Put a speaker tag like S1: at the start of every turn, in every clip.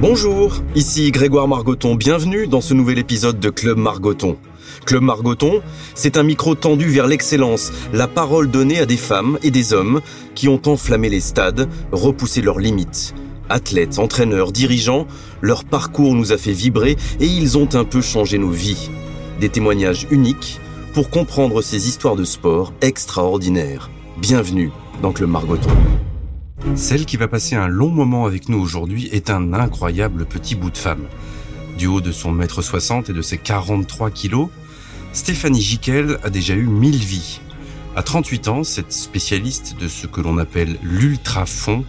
S1: Bonjour, ici Grégoire Margoton, bienvenue dans ce nouvel épisode de Club Margoton. Club Margoton, c'est un micro tendu vers l'excellence, la parole donnée à des femmes et des hommes qui ont enflammé les stades, repoussé leurs limites. Athlètes, entraîneurs, dirigeants, leur parcours nous a fait vibrer et ils ont un peu changé nos vies. Des témoignages uniques pour comprendre ces histoires de sport extraordinaires. Bienvenue dans Club Margoton. Celle qui va passer un long moment avec nous aujourd'hui est un incroyable petit bout de femme. Du haut de son mètre 60 et de ses 43 kilos, Stéphanie Jiquel a déjà eu mille vies. À 38 ans, cette spécialiste de ce que l'on appelle l'ultra-fond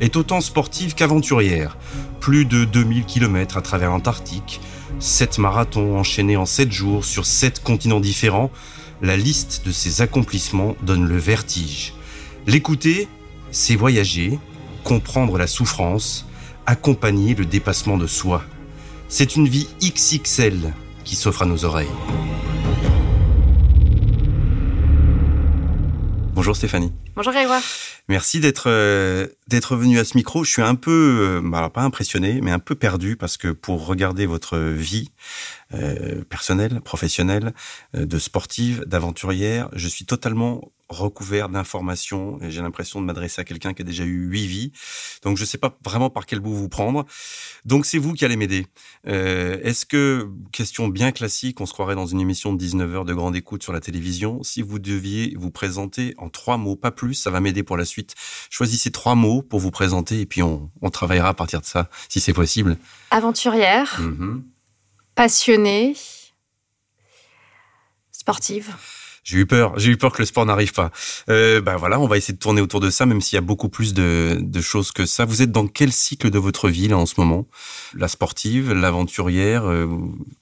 S1: est autant sportive qu'aventurière. Plus de 2000 km à travers l'Antarctique, 7 marathons enchaînés en 7 jours sur 7 continents différents, la liste de ses accomplissements donne le vertige. L'écouter, c'est voyager, comprendre la souffrance, accompagner le dépassement de soi. C'est une vie XXL qui s'offre à nos oreilles. Bonjour Stéphanie.
S2: Bonjour Grégoire.
S1: Merci d'être euh, d'être venu à ce micro. Je suis un peu, euh, alors pas impressionné, mais un peu perdu parce que pour regarder votre vie euh, personnelle, professionnelle, de sportive, d'aventurière, je suis totalement recouvert d'informations et j'ai l'impression de m'adresser à quelqu'un qui a déjà eu huit vies. Donc je ne sais pas vraiment par quel bout vous prendre. Donc c'est vous qui allez m'aider. Est-ce que, question bien classique, on se croirait dans une émission de 19 heures de grande écoute sur la télévision, si vous deviez vous présenter en trois mots, pas plus, ça va m'aider pour la suite. Choisissez trois mots pour vous présenter et puis on, on travaillera à partir de ça, si c'est possible.
S2: Aventurière,
S1: Mhm.
S2: passionnée, sportive.
S1: J'ai eu peur, j'ai eu peur que le sport n'arrive pas. Euh, ben voilà, on va essayer de tourner autour de ça, même s'il y a beaucoup plus de, de choses que ça. Vous êtes dans quel cycle de votre vie là en ce moment? La sportive, l'aventurière, euh,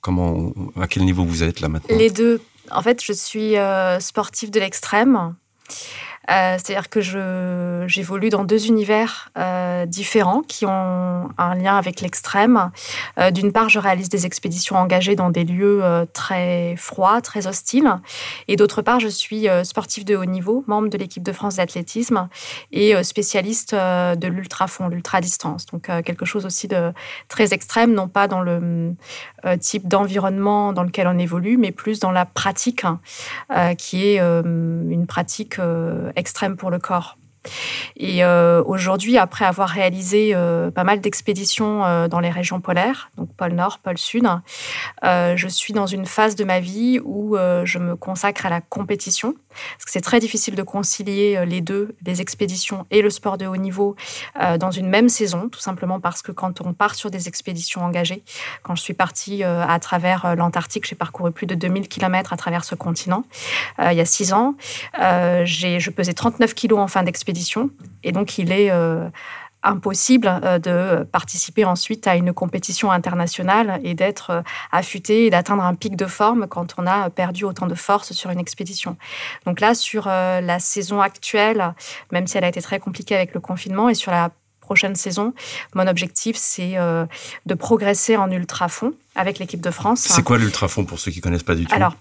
S1: comment, à quel niveau vous êtes là maintenant?
S2: Les deux. En fait, je suis euh, sportive de l'extrême. Euh, C'est-à-dire que j'évolue dans deux univers euh, différents qui ont un lien avec l'extrême. Euh, D'une part, je réalise des expéditions engagées dans des lieux très froids, très hostiles, et d'autre part, je suis sportive de haut niveau, membre de l'équipe de France d'athlétisme et spécialiste de l'ultra-fond, l'ultra-distance. Donc quelque chose aussi de très extrême, non pas dans le type d'environnement dans lequel on évolue, mais plus dans la pratique, hein, qui est une pratique extrême pour le corps. Et euh, aujourd'hui, après avoir réalisé euh, pas mal d'expéditions euh, dans les régions polaires, donc pôle Nord, pôle Sud, je suis dans une phase de ma vie où je me consacre à la compétition, parce que c'est très difficile de concilier euh, les deux, les expéditions et le sport de haut niveau, euh, dans une même saison, tout simplement parce que quand on part sur des expéditions engagées, quand je suis partie euh, à travers l'Antarctique, j'ai parcouru plus de 2000 km à travers ce continent il y a six ans. Je pesais 39 kilos en fin d'expédition et donc il est impossible euh, de participer ensuite à une compétition internationale et d'être euh, affûté et d'atteindre un pic de forme quand on a perdu autant de force sur une expédition. Donc là, sur euh, la saison actuelle, même si elle a été très compliquée avec le confinement et sur la prochaine saison, mon objectif, c'est de progresser en ultra-fond avec l'équipe de France.
S1: C'est quoi l'ultrafond pour ceux qui connaissent pas du tout?
S2: Alors,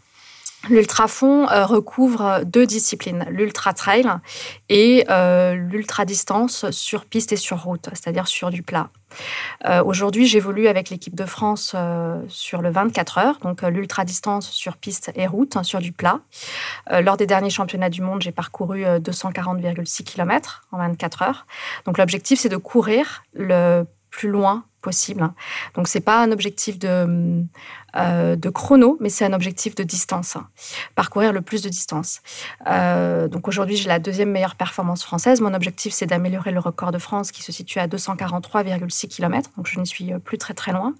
S2: l'ultrafond euh, recouvre deux disciplines, l'ultra trail et euh, l'ultra distance sur piste et sur route, c'est-à-dire sur du plat. Euh, Aujourd'hui, j'évolue avec l'équipe de France sur le 24 heures, donc euh, l'ultra distance sur piste et route, hein, sur du plat. Lors des derniers championnats du monde, j'ai parcouru euh, 240,6 km en 24 heures. Donc l'objectif, c'est de courir le plus loin possible. Donc c'est pas un objectif de, euh, de chrono, mais c'est un objectif de distance. Parcourir le plus de distance. Euh, donc aujourd'hui, j'ai la deuxième meilleure performance française. Mon objectif, c'est d'améliorer le record de France qui se situe à 243,6 km. Donc je n'y suis plus très très loin.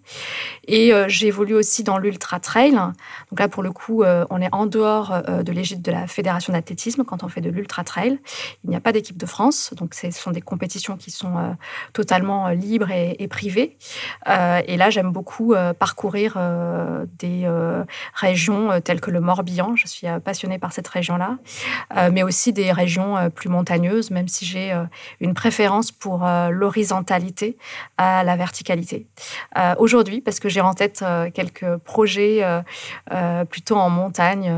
S2: Et euh, j'évolue aussi dans l'ultra trail. Donc là, pour le coup, euh, on est en dehors euh, de l'égide de la Fédération d'athlétisme quand on fait de l'ultra trail. Il n'y a pas d'équipe de France, donc ce sont des compétitions qui sont euh, totalement euh, libres et privées. Euh, et là, j'aime beaucoup euh, parcourir euh, des régions telles que le Morbihan. Je suis passionnée par cette région-là, mais aussi des régions plus montagneuses, même si j'ai une préférence pour l'horizontalité à la verticalité. Aujourd'hui, parce que j'ai en tête quelques projets plutôt en montagne,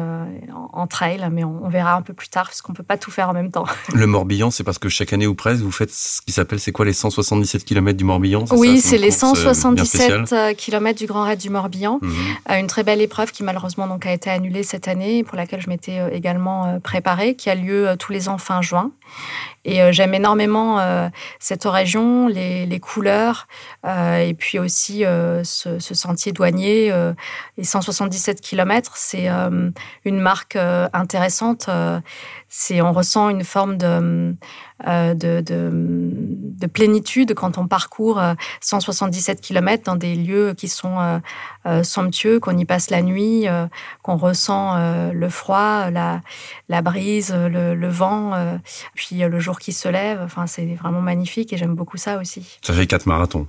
S2: en, trail, mais on, verra un peu plus tard, parce qu'on peut pas tout faire en même temps.
S1: Le Morbihan, c'est parce que chaque année ou presque, vous faites ce qui s'appelle, c'est quoi les 177 km du Morbihan
S2: Oui, c'est les 177 km du Grand Raid du Morbihan, mhm. une très belle épreuve qui malheureusement donc a été annulée cette année, pour laquelle je m'étais également préparée, qui a lieu tous les ans fin juin. Et euh, j'aime énormément euh, cette région, les, les couleurs, euh, et puis aussi ce, ce, sentier douanier. les 177 km, c'est une marque intéressante. c'est on ressent une forme de euh, de, de, plénitude quand on parcourt 177 euh, km dans des lieux qui sont euh, somptueux, qu'on y passe la nuit, qu'on ressent le froid, la, la brise, le, vent, puis le jour qui se lève. Enfin, c'est vraiment magnifique et j'aime beaucoup ça aussi.
S1: Ça fait quatre marathons.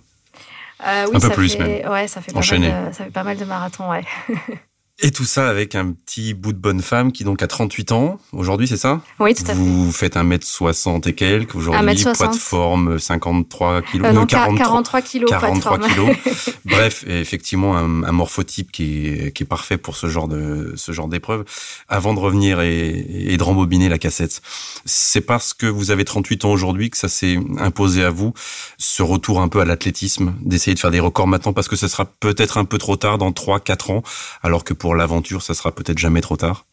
S2: oui, Un peu plus même. Ouais, ça fait, pas mal de, ça fait pas mal de marathons, ouais.
S1: Et tout ça avec un petit bout de bonne femme qui donc a 38 ans. Aujourd'hui, c'est ça?
S2: Oui, tout à fait.
S1: Vous faites 1m60 et quelques aujourd'hui, poids de forme 53 kilos,
S2: euh, non, 43, kilos,
S1: 43 kilos. Bref, effectivement un, morphotype qui est, qui est parfait pour ce genre de ce genre d'épreuve. Avant de revenir et, et de rembobiner la cassette, c'est parce que vous avez 38 ans aujourd'hui que ça s'est imposé à vous ce retour un peu à l'athlétisme, d'essayer de faire des records maintenant parce que ce sera peut-être un peu trop tard dans 3 4 ans alors que pour l'aventure, ça sera peut-être jamais trop tard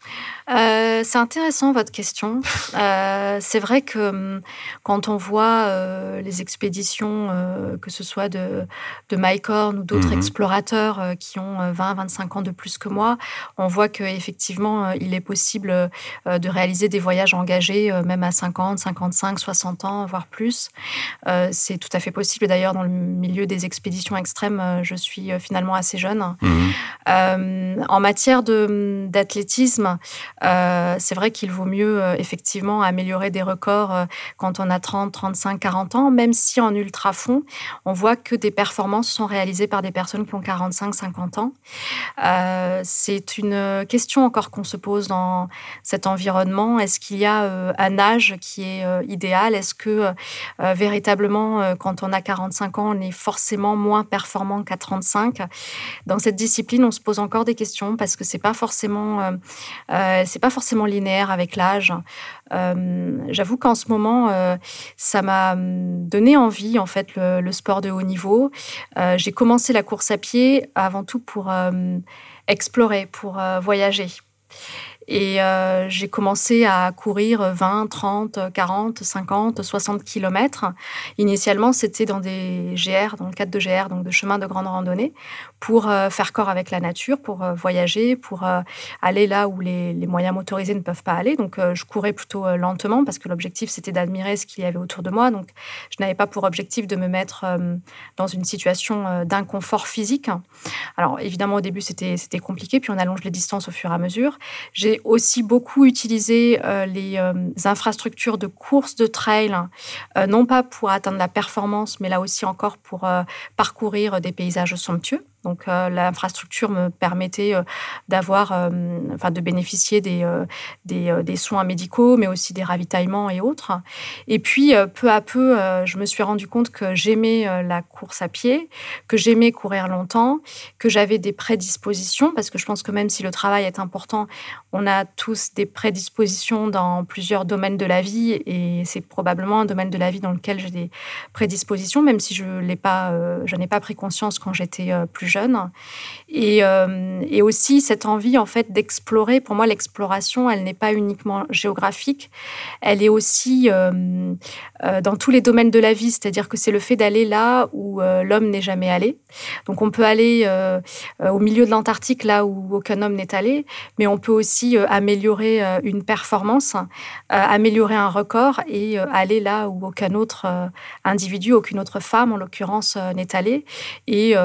S2: euh, c'est intéressant votre question. Euh, c'est vrai que hum, quand on voit euh, les expéditions, que ce soit de, de Mike Horn ou d'autres mhm. explorateurs qui ont 20-25 ans de plus que moi, on voit qu'effectivement, il est possible de réaliser des voyages engagés, même à 50, 55, 60 ans, voire plus. c'est tout à fait possible. D'ailleurs, dans le milieu des expéditions extrêmes, je suis finalement assez jeune. Mhm. en matière d'athlétisme, euh, c'est vrai qu'il vaut mieux euh, effectivement améliorer des records euh, quand on a 30, 35, 40 ans, même si en ultra fond, on voit que des performances sont réalisées par des personnes qui ont 45, 50 ans. c'est une question encore qu'on se pose dans cet environnement. Est-ce qu'il y a un âge qui est idéal? Est-ce que véritablement, quand on a 45 ans, on est forcément moins performant qu'à 35 Dans cette discipline, on se pose encore des questions parce que c'est pas forcément c'est pas forcément linéaire avec l'âge. Euh, j'avoue qu'en ce moment, euh, ça m'a donné envie en fait le, sport de haut niveau. Euh, j'ai commencé la course à pied avant tout pour explorer, pour voyager. Et euh, j'ai commencé à courir 20, 30, 40, 50, 60 kilomètres. Initialement, c'était dans des GR, dans le cadre de GR, donc de chemins de grande randonnée, pour euh, faire corps avec la nature, pour euh, voyager, pour aller là où les, les, moyens motorisés ne peuvent pas aller. Donc, je courais plutôt lentement parce que l'objectif, c'était d'admirer ce qu'il y avait autour de moi. Donc, je n'avais pas pour objectif de me mettre dans une situation d'inconfort physique. Alors, évidemment, au début, c'était compliqué, puis on allonge les distances au fur et à mesure. J'ai aussi beaucoup utilisé euh, les euh, infrastructures de course de trail, euh, non pas pour atteindre la performance, mais là aussi encore pour parcourir des paysages somptueux. Donc euh, l'infrastructure me permettait euh, d'avoir, euh, enfin de bénéficier des, soins médicaux, mais aussi des ravitaillements et autres. Et puis peu à peu, je me suis rendu compte que j'aimais la course à pied, que j'aimais courir longtemps, que j'avais des prédispositions, parce que je pense que même si le travail est important, on a tous des prédispositions dans plusieurs domaines de la vie, et c'est probablement un domaine de la vie dans lequel j'ai des prédispositions, même si je pas, n'ai pas pris conscience quand j'étais plus euh, et, aussi cette envie en fait d'explorer. Pour moi, l'exploration, elle n'est pas uniquement géographique, elle est aussi euh, euh, dans tous les domaines de la vie. C'est-à-dire que c'est le fait d'aller là où l'homme n'est jamais allé. Donc on peut aller au milieu de l'Antarctique là où aucun homme n'est allé, mais on peut aussi améliorer une performance, améliorer un record et aller là où aucun autre individu, aucune autre femme en l'occurrence n'est allé et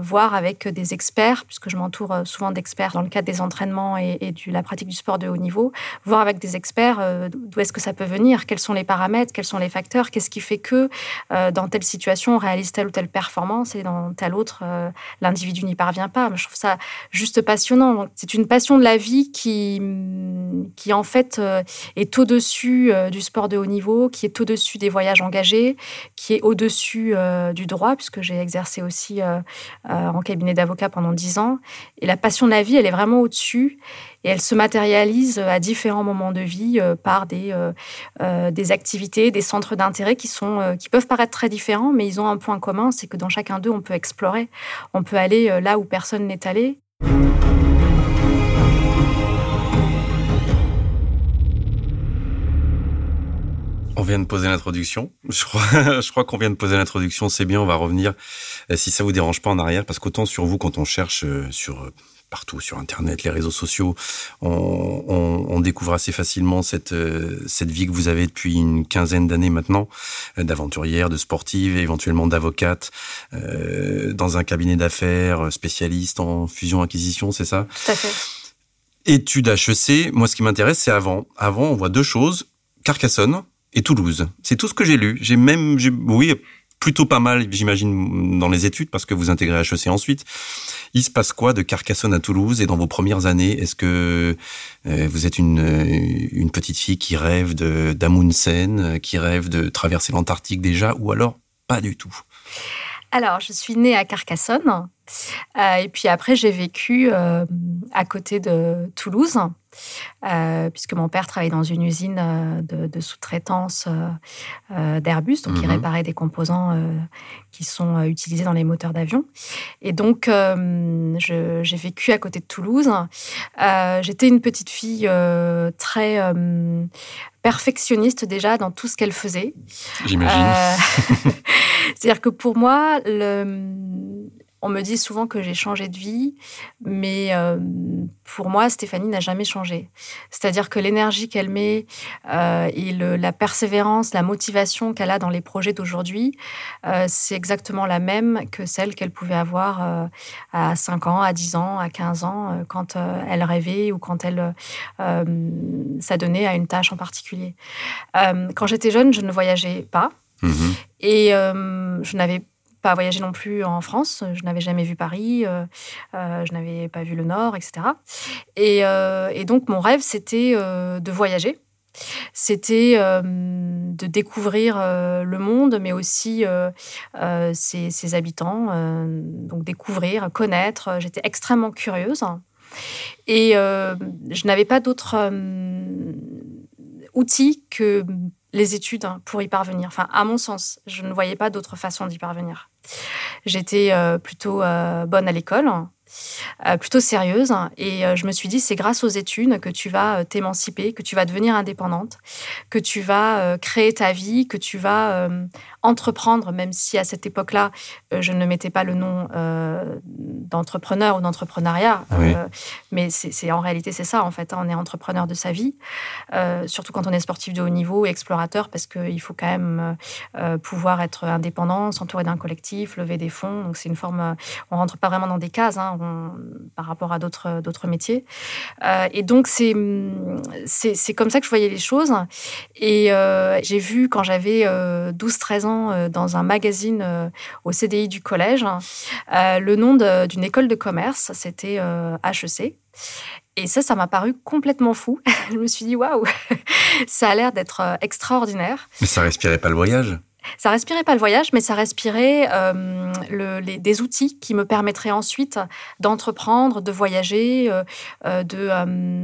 S2: voir avec des experts, puisque je m'entoure euh, souvent d'experts dans le cadre des entraînements et, de la pratique du sport de haut niveau, voir avec des experts euh, d'où est-ce que ça peut venir, quels sont les paramètres, quels sont les facteurs, qu'est-ce qui fait que euh, dans telle situation on réalise telle ou telle performance et dans telle autre l'individu n'y parvient pas. Je trouve ça juste passionnant. C'est une passion de la vie qui, qui en fait est au-dessus du sport de haut niveau, qui est au-dessus des voyages engagés, qui est au-dessus du droit, puisque j'ai exercé aussi en cabinet d'avocats pendant dix ans. Et la passion de la vie, elle est vraiment au-dessus et elle se matérialise à différents moments de vie par des, des activités, des centres d'intérêt qui, sont, qui peuvent paraître très différents, mais ils ont un point commun, c'est que dans chacun d'eux, on peut explorer, on peut aller là où personne n'est allé.
S1: On vient de poser l'introduction. Je crois, je crois qu'on vient de poser l'introduction. C'est bien. On va revenir, euh, si ça vous dérange pas, en arrière, parce qu'autant sur vous, quand on cherche euh, sur euh, partout sur Internet, les réseaux sociaux, on, découvre assez facilement cette cette vie que vous avez depuis une quinzaine d'années maintenant, d'aventurière, de sportive, éventuellement d'avocate, dans un cabinet d'affaires spécialiste en fusion-acquisition, c'est ça?
S2: Tout à fait.
S1: Études HEC. Moi, ce qui m'intéresse, c'est avant. Avant, on voit deux choses. Carcassonne, et Toulouse. C'est tout ce que j'ai lu. J'ai même, oui, plutôt pas mal, j'imagine, dans les études, parce que vous intégrez HEC ensuite. Il se passe quoi de Carcassonne à Toulouse et dans vos premières années? Est-ce que euh, vous êtes une, euh, une petite fille qui rêve d'Amundsen, euh, qui rêve de traverser l'Antarctique déjà, ou alors pas du tout?
S2: Alors, je suis née à Carcassonne. et puis après, j'ai vécu à côté de Toulouse. Euh, puisque mon père travaillait dans une usine euh, de, sous-traitance euh, d'Airbus, donc il mhm. réparait des composants qui sont utilisés dans les moteurs d'avion. Et donc, j'ai vécu à côté de Toulouse. J'étais une petite fille très perfectionniste déjà dans tout ce qu'elle faisait.
S1: J'imagine.
S2: C'est-à-dire que pour moi, le, on me dit souvent que j'ai changé de vie, mais euh, pour moi, Stéphanie n'a jamais changé. C'est-à-dire que l'énergie qu'elle met euh, et la persévérance, la motivation qu'elle a dans les projets d'aujourd'hui, euh, c'est exactement la même que celle qu'elle pouvait avoir à 5 ans, à 10 ans, à 15 ans, quand elle rêvait ou quand elle s'adonnait à une tâche en particulier. quand j'étais jeune, je ne voyageais pas. Mmh et je n'avais pas voyagé non plus en France. Je n'avais jamais vu Paris, euh, euh, je n'avais pas vu le Nord, etc. Euh, et, donc mon rêve, c'était de voyager. C'était de découvrir le monde, mais aussi ses, ses, habitants. donc découvrir, connaître. J'étais extrêmement curieuse. Et je n'avais pas d'autres outils que les études hein, pour y parvenir. Enfin, à mon sens, je ne voyais pas d'autre façon d'y parvenir. J'étais euh, plutôt euh, bonne à l'école, euh, plutôt sérieuse. Et je me suis dit, c'est grâce aux études que tu vas t'émanciper, que tu vas devenir indépendante, que tu vas créer ta vie, que tu vas entreprendre, même si à cette époque-là, je ne mettais pas le nom d'entrepreneur ou d'entrepreneuriat. mais c'est en réalité, c'est ça, en fait. Hein, on est entrepreneur de sa vie, surtout quand on est sportif de haut niveau et explorateur, parce qu'il faut quand même pouvoir être indépendant, s'entourer d'un collectif, lever des fonds. Donc c'est une forme, on rentre pas vraiment dans des cases. Hein, par rapport à d'autres d'autres métiers. Euh, et donc c'est c'est comme ça que je voyais les choses. Et euh, j'ai vu quand j'avais 12-13 euh, ans dans un magazine au CDI du collège le nom d'une école de commerce, c'était HEC. Et ça, ça m'a paru complètement fou. je me suis dit, waouh, ça a l'air d'être extraordinaire.
S1: Mais ça respirait pas le voyage
S2: ça respirait pas le voyage, mais ça respirait euh, le, les, des outils qui me permettraient ensuite d'entreprendre, de voyager, euh, euh de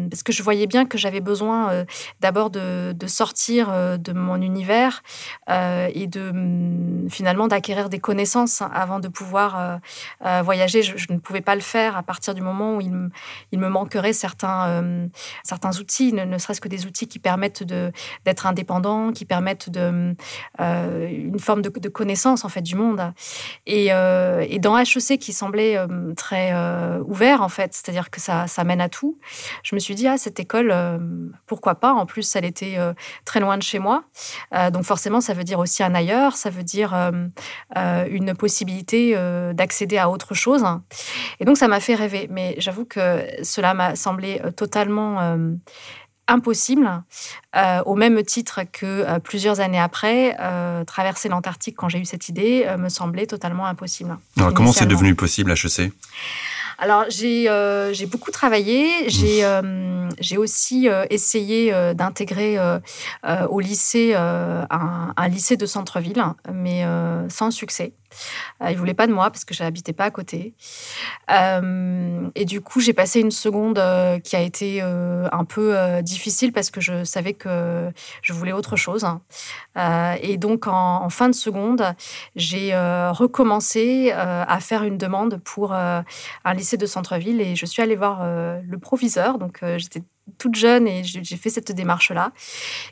S2: parce que je voyais bien que j'avais besoin d'abord de, sortir de mon univers et de mm, finalement d'acquérir des connaissances avant de pouvoir voyager. Je, ne pouvais pas le faire à partir du moment où il, me, manquerait certains certains outils, ne, ne serait-ce que des outils qui permettent d'être indépendant, qui permettent de une forme de, connaissance en fait du monde. Et, euh, et dans HEC qui semblait euh, très euh, ouvert en fait, c'est-à-dire que ça, ça mène à tout, je me suis dit ah cette école pourquoi pas? En plus elle était très loin de chez moi, donc forcément ça veut dire aussi un ailleurs, ça veut dire une possibilité d'accéder à autre chose. Et donc ça m'a fait rêver. Mais j'avoue que cela m'a semblé totalement impossible, euh, au même titre que euh, plusieurs années après, euh, traverser l'Antarctique quand j'ai eu cette idée me semblait totalement impossible.
S1: Alors comment c'est devenu possible HEC
S2: Alors, j'ai j'ai beaucoup travaillé. J'ai j'ai aussi essayé d'intégrer au lycée un, un, lycée de centre-ville, mais sans succès. Euh, il voulait pas de moi parce que je n'habitais pas à côté. Euh, et du coup, j'ai passé une seconde euh, qui a été un peu difficile parce que je savais que je voulais autre chose. et donc, en, fin de seconde, j'ai recommencé à faire une demande pour un lycée de centre-ville et je suis allée voir le proviseur. Donc, j'étais toute jeune et j'ai fait cette démarche-là.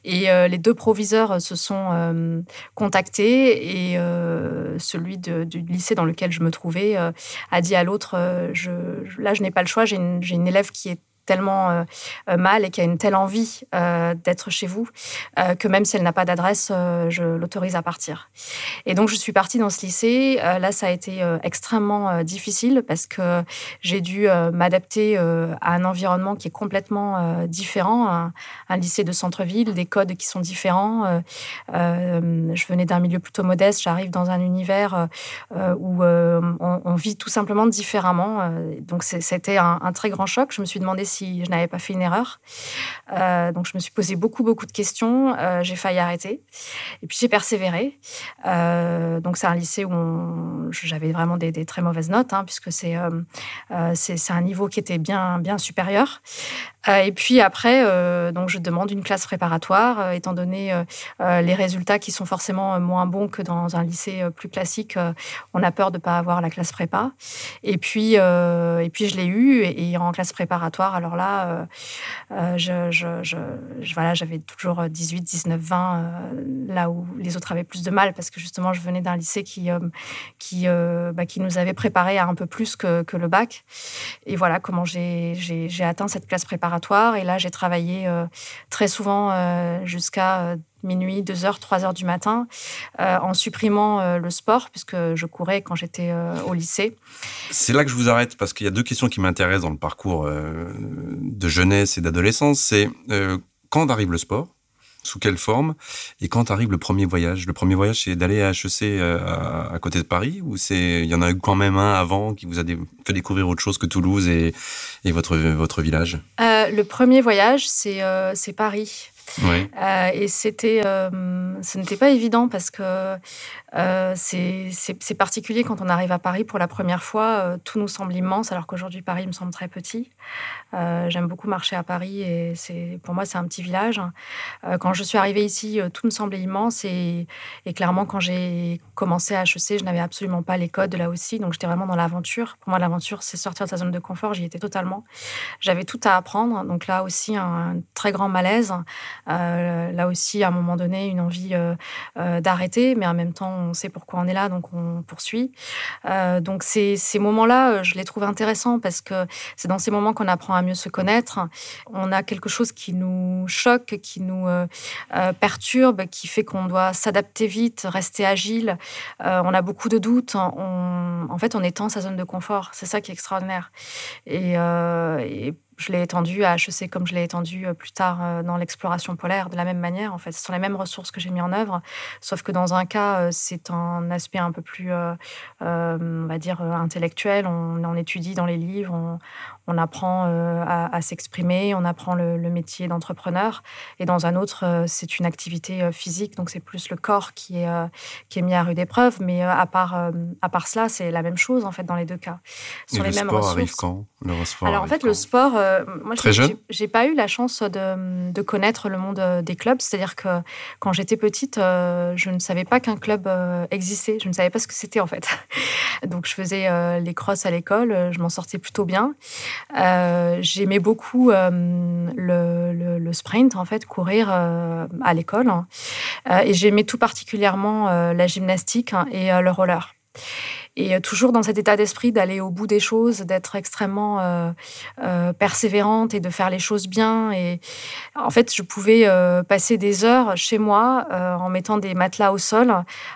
S2: Et euh, les deux proviseurs se sont euh, contactés et euh, celui du lycée dans lequel je me trouvais a dit à l'autre, là je n'ai pas le choix, j'ai une, une élève qui est tellement euh, euh, mal et qui a une telle envie euh, d'être chez vous que même si elle n'a pas d'adresse, je l'autorise à partir. Et donc je suis partie dans ce lycée. là, ça a été extrêmement difficile parce que j'ai dû m'adapter à un environnement qui est complètement différent, un, lycée de centre-ville, des codes qui sont différents. je venais d'un milieu plutôt modeste, j'arrive dans un univers où on, vit tout simplement différemment. donc c'était un, un très grand choc. Je me suis demandé si je n'avais pas fait une erreur. Euh, donc je me suis posé beaucoup, beaucoup de questions. Euh, j'ai failli arrêter. Et puis j'ai persévéré. Euh, donc c'est un lycée où j'avais vraiment des, très mauvaises notes, hein, puisque c'est un niveau qui était bien, bien supérieur. et puis après, donc je demande une classe préparatoire, étant donné les résultats qui sont forcément moins bons que dans un lycée plus classique. on a peur de ne pas avoir la classe prépa. Et puis, et puis je l'ai eu. Et, et en classe préparatoire, alors là, euh, euh, je, voilà, j'avais toujours 18, 19, 20, là où les autres avaient plus de mal, parce que justement, je venais d'un lycée qui, euh, qui, bah, qui nous avait préparé à un peu plus que, que le bac. Et voilà comment j'ai atteint cette classe préparatoire. Et là, j'ai travaillé très souvent jusqu'à minuit, 2 heures, 3 heures du matin, euh, en supprimant euh, le sport, puisque je courais quand j'étais euh, au lycée.
S1: C'est là que je vous arrête, parce qu'il y a deux questions qui m'intéressent dans le parcours de jeunesse et d'adolescence. C'est quand arrive le sport? Sous quelle forme? Et quand arrive le premier voyage? Le premier voyage, c'est d'aller à HEC à, côté de Paris ou c'est il y en a eu quand même un avant qui vous a fait découvrir autre chose que Toulouse et, et votre, votre village?
S2: Le premier voyage, c'est c'est Paris. Euh, et c'était, euh, ce n'était pas évident parce que euh, c'est particulier quand on arrive à Paris pour la première fois. tout nous semble immense alors qu'aujourd'hui Paris me semble très petit. J'aime beaucoup marcher à Paris et pour moi c'est un petit village. quand je suis arrivée ici, tout me semblait immense et, clairement quand j'ai commencé à HEC, je n'avais absolument pas les codes là aussi, donc j'étais vraiment dans l'aventure. Pour moi, l'aventure c'est sortir de sa zone de confort. J'y étais totalement. J'avais tout à apprendre, donc là aussi un très grand malaise. Euh, là aussi, à un moment donné, une envie euh, euh, d'arrêter, mais en même temps, on sait pourquoi on est là, donc on poursuit. donc ces, moments-là, je les trouve intéressants parce que c'est dans ces moments qu'on apprend à mieux se connaître. On a quelque chose qui nous choque, qui nous perturbe, qui fait qu'on doit s'adapter vite, rester agile. on a beaucoup de doutes. en fait, on est dans sa zone de confort. C'est ça qui est extraordinaire. Et je l'ai étendu à HEC comme je l'ai étendu euh, plus tard euh, dans l'exploration polaire, de la même manière. En fait, ce sont les mêmes ressources que j'ai mis en œuvre, sauf que dans un cas, euh, c'est un aspect un peu plus, on va dire, intellectuel. On, on étudie dans les livres, on, on apprend euh, à, s'exprimer, on apprend le, métier d'entrepreneur. Et dans un autre, euh, c'est une activité euh, physique, donc c'est plus le corps qui est, qui est mis à rude épreuve. Mais à, part, à part cela, c'est la même chose en fait dans les deux cas.
S1: Ce sont les le mêmes sport ressources. arrive quand
S2: Alors en fait, le sport, moi, j'ai pas eu la chance de, de, connaître le monde des clubs. C'est-à-dire que quand j'étais petite, je ne savais pas qu'un club existait. Je ne savais pas ce que c'était en fait. Donc je faisais les crosses à l'école, je m'en sortais plutôt bien. Euh, j'aimais beaucoup euh, le, sprint, en fait, courir euh, à l'école. et j'aimais tout particulièrement la gymnastique hein, et le roller et euh, toujours dans cet état d'esprit d'aller au bout des choses, d'être extrêmement euh, euh, persévérante et de faire les choses bien. Et en fait, je pouvais passer des heures chez moi en mettant des matelas au sol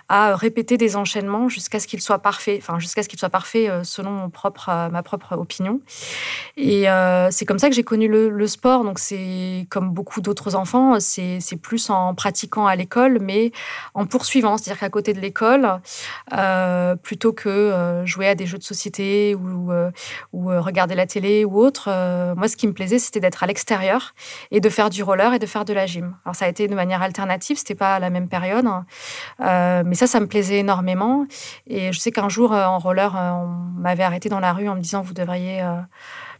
S2: à répéter des enchaînements jusqu'à ce qu'ils soient parfaits, enfin jusqu'à ce qu'ils soient parfaits selon mon propre, ma propre opinion. Et c'est comme ça que j'ai connu le, sport. Donc c'est comme beaucoup d'autres enfants, c'est plus en pratiquant à l'école, mais en poursuivant, c'est-à-dire qu'à côté de l'école, plutôt que que jouer à des jeux de société ou, ou regarder la télé ou autre. moi, ce qui me plaisait, c'était d'être à l'extérieur et de faire du roller et de faire de la gym. Alors, ça a été de manière alternative, c'était pas à la même période, hein. mais ça, ça me plaisait énormément. Et je sais qu'un jour, en roller, on m'avait arrêté dans la rue en me disant, vous devriez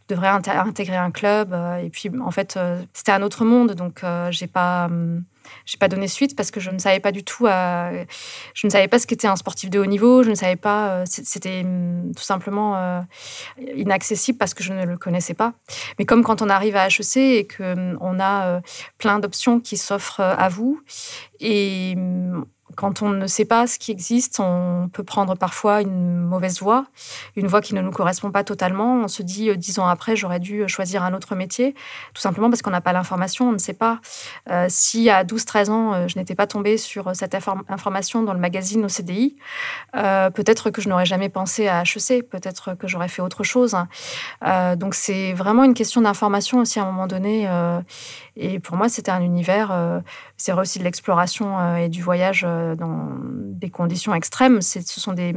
S2: devrais intégrer un club. Euh, et puis, en fait, euh, c'était un autre monde, donc euh, j'ai pas, hum, j'ai pas donné suite parce que je ne savais pas du tout. je ne savais pas ce qu'était un sportif de haut niveau. Je ne savais pas. C'était hum, tout simplement inaccessible parce que je ne le connaissais pas. Mais comme quand on arrive à HEC et que hum, on a plein d'options qui s'offrent à vous et quand on ne sait pas ce qui existe, on peut prendre parfois une mauvaise voie, une voie qui ne nous correspond pas totalement. On se dit, euh, dix ans après, j'aurais dû choisir un autre métier, tout simplement parce qu'on n'a pas l'information, on ne sait pas. Euh, si à 12-13 ans, euh, je n'étais pas tombée sur cette information dans le magazine au CDI, peut-être que je n'aurais jamais pensé à HEC, peut-être que j'aurais fait autre chose. donc c'est vraiment une question d'information aussi à un moment donné. et pour moi, c'était un univers, c'est aussi de l'exploration et du voyage dans des conditions extrêmes. Ce sont des,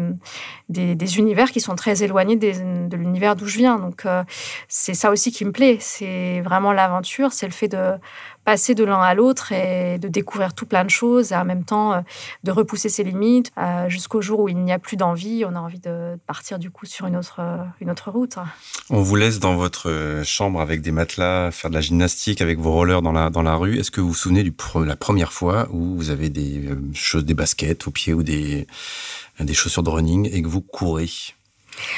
S2: des, univers qui sont très éloignés de l'univers d'où je viens. Donc, euh, c'est ça aussi qui me plaît. C'est vraiment l'aventure, c'est le fait de passer de l'un à l'autre et de découvrir tout plein de choses et en même temps euh, de repousser ses limites euh, jusqu'au jour où il n'y a plus d'envie. On a envie de partir du coup sur une autre, une autre route.
S1: On vous laisse dans votre chambre avec des matelas, faire de la gymnastique avec vos rollers dans la, dans la rue. Est-ce que vous vous souvenez de la première fois où vous avez des choses, des baskets au pied ou des, des chaussures de running et que vous courez?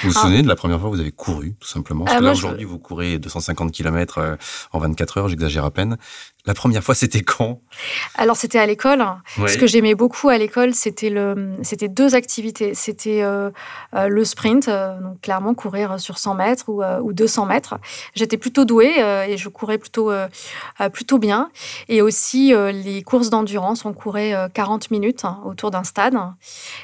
S1: Vous vous ah. souvenez de la première fois que vous avez couru, tout simplement? Parce ah, que là, aujourd'hui, vous courez 250 km euh, en 24 heures, j'exagère à peine. La première fois, c'était quand?
S2: Alors, c'était à l'école. Ce que j'aimais beaucoup à l'école, c'était le, c'était deux activités. C'était euh, euh, le sprint, euh, donc clairement courir sur 100 mètres ou, ou 200 mètres. J'étais plutôt douée et je courais plutôt, plutôt bien. Et aussi les courses d'endurance. On courait 40 minutes hein, autour d'un stade.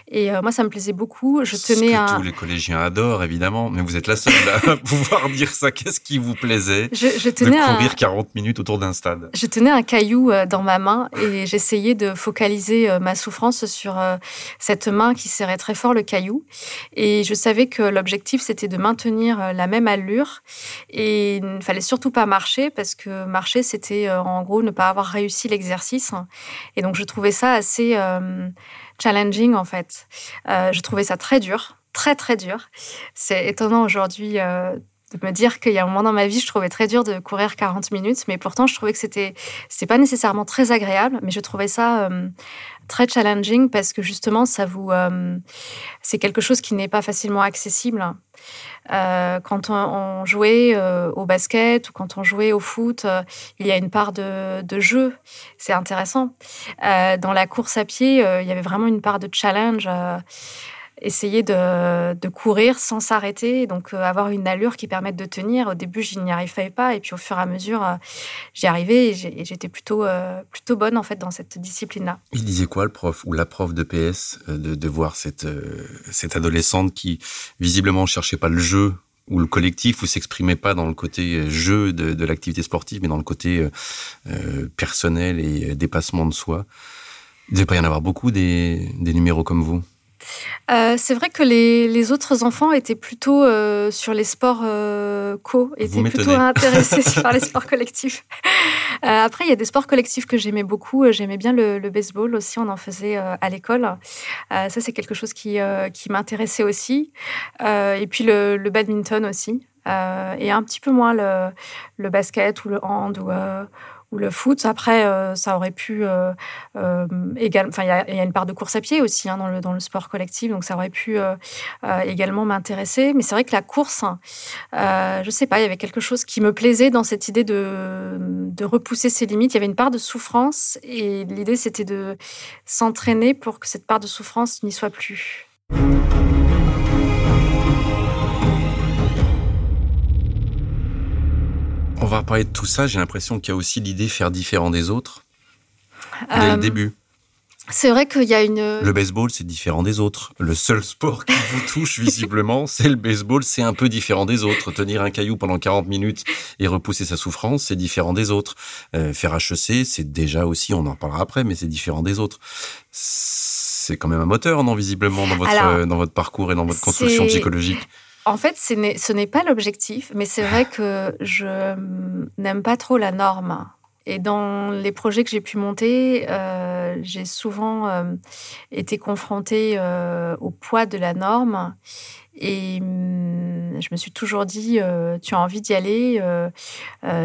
S2: Et moi, ça me plaisait beaucoup. Je tenais
S1: que tous les collégiens adorent, évidemment. Mais vous êtes la seule à pouvoir dire ça. Qu'est-ce qui vous plaisait? Je, tenais de courir 40 minutes autour d'un stade
S2: je tenais un caillou euh, dans ma main et j'essayais de focaliser euh, ma souffrance sur euh, cette main qui serrait très fort le caillou. Et je savais que l'objectif, c'était de maintenir la même allure et il ne fallait surtout pas marcher parce que marcher, c'était en gros ne pas avoir réussi l'exercice. Et donc, je trouvais ça assez challenging en fait. je trouvais ça très dur très très dur. C'est étonnant aujourd'hui de me dire qu'il y a un moment dans ma vie, je trouvais très dur de courir 40 minutes, mais pourtant, je trouvais que c'était, c'est pas nécessairement très agréable, mais je trouvais ça euh, très challenging parce que justement, ça vous, euh, c'est quelque chose qui n'est pas facilement accessible. Euh, quand on, jouait au basket ou quand on jouait au foot, il y a une part de, de jeu. C'est intéressant. dans la course à pied, il y avait vraiment une part de challenge essayer de, courir sans s'arrêter, donc euh, avoir une allure qui permette de tenir. Au début, je n'y arrivais pas, et puis au fur et à mesure, euh, j'y arrivais et j'étais plutôt, euh, plutôt bonne en fait dans cette discipline-là.
S1: Il disait quoi le prof ou la prof de PS de, voir cette, cette adolescente qui visiblement cherchait pas le jeu ou le collectif, ou s'exprimait pas dans le côté jeu de, l'activité sportive, mais dans le côté personnel et dépassement de soi? Il ne devait pas y en avoir beaucoup des numéros comme vous?
S2: Euh, c'est vrai que les, autres enfants étaient plutôt euh, sur les sports euh, co, étaient plutôt intéressés par les sports collectifs. après, il y a des sports collectifs que j'aimais beaucoup. J'aimais bien le, baseball aussi, on en faisait à l'école. ça, c'est quelque chose qui, qui m'intéressait aussi. et puis le, le badminton aussi. et un petit peu moins le, le basket ou le hand ou ou le foot. Après, euh, ça aurait pu euh, euh, également. Enfin, il y, a une part de course à pied aussi hein, dans, le, dans le sport collectif, donc ça aurait pu également m'intéresser. Mais c'est vrai que la course, je sais pas, il y avait quelque chose qui me plaisait dans cette idée de, de repousser ses limites. Il y avait une part de souffrance et l'idée c'était de s'entraîner pour que cette part de souffrance n'y soit plus.
S1: On va parler de tout ça. J'ai l'impression qu'il y a aussi l'idée de faire différent des autres dès le euh, début.
S2: C'est vrai qu'il y a une.
S1: Le baseball, c'est différent des autres. Le seul sport qui vous touche visiblement, c'est le baseball. C'est un peu différent des autres. Tenir un caillou pendant 40 minutes et repousser sa souffrance, c'est différent des autres. Euh, faire HEC, c'est déjà aussi, on en parlera après, mais c'est différent des autres c'est quand même un moteur, non, visiblement, dans votre, dans votre parcours et dans votre construction psychologique.
S2: En fait, ce n'est pas l'objectif, mais c'est vrai que je n'aime pas trop la norme. Et dans les projets que j'ai pu monter, euh, j'ai souvent euh, été confrontée euh, au poids de la norme. Et hum, je me suis toujours dit, tu as envie d'y aller,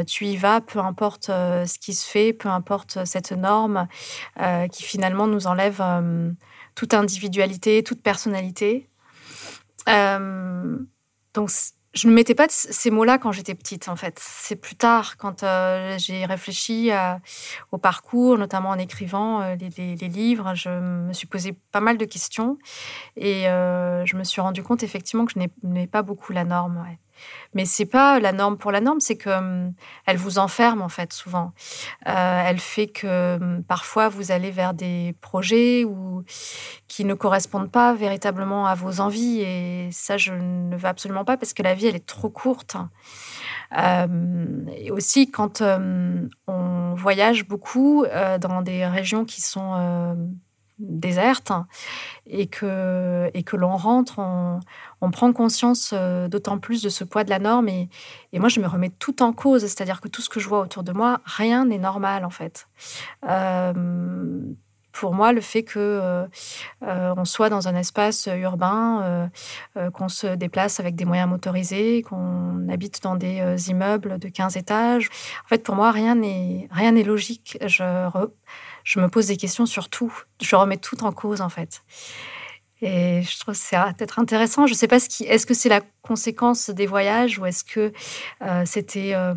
S2: tu y vas, peu importe ce qui se fait, peu importe cette norme qui finalement nous enlève toute individualité, toute personnalité. Donc, je ne mettais pas ces mots-là quand j'étais petite, en fait. C'est plus tard, quand euh, j'ai réfléchi au parcours, notamment en écrivant euh, les, livres, je me suis posé pas mal de questions et euh, je me suis rendu compte effectivement que je n'aimais pas beaucoup la norme. Mais c'est pas la norme pour la norme, c'est que hum, elle vous enferme en fait souvent. Euh, elle fait que hum, parfois vous allez vers des projets ou qui ne correspondent pas véritablement à vos envies et ça je ne veux absolument pas parce que la vie elle est trop courte. Euh, et aussi quand hum, on voyage beaucoup euh, dans des régions qui sont déserte et que, et que l'on rentre, on, prend conscience euh, d'autant plus de ce poids de la norme. Et, et, moi, je me remets tout en cause, c'est-à-dire que tout ce que je vois autour de moi, rien n'est normal en fait. Euh, pour moi, le fait que euh, on soit dans un espace urbain, qu'on se déplace avec des moyens motorisés, qu'on habite dans des immeubles de 15 étages, en fait, pour moi, rien n'est rien n'est logique. Je je me pose des questions sur tout. Je remets tout en cause, en fait. Et je trouve que peut-être intéressant. Je ne sais pas ce qui, est-ce que c'est la conséquence des voyages ou est-ce que euh, c'était, euh,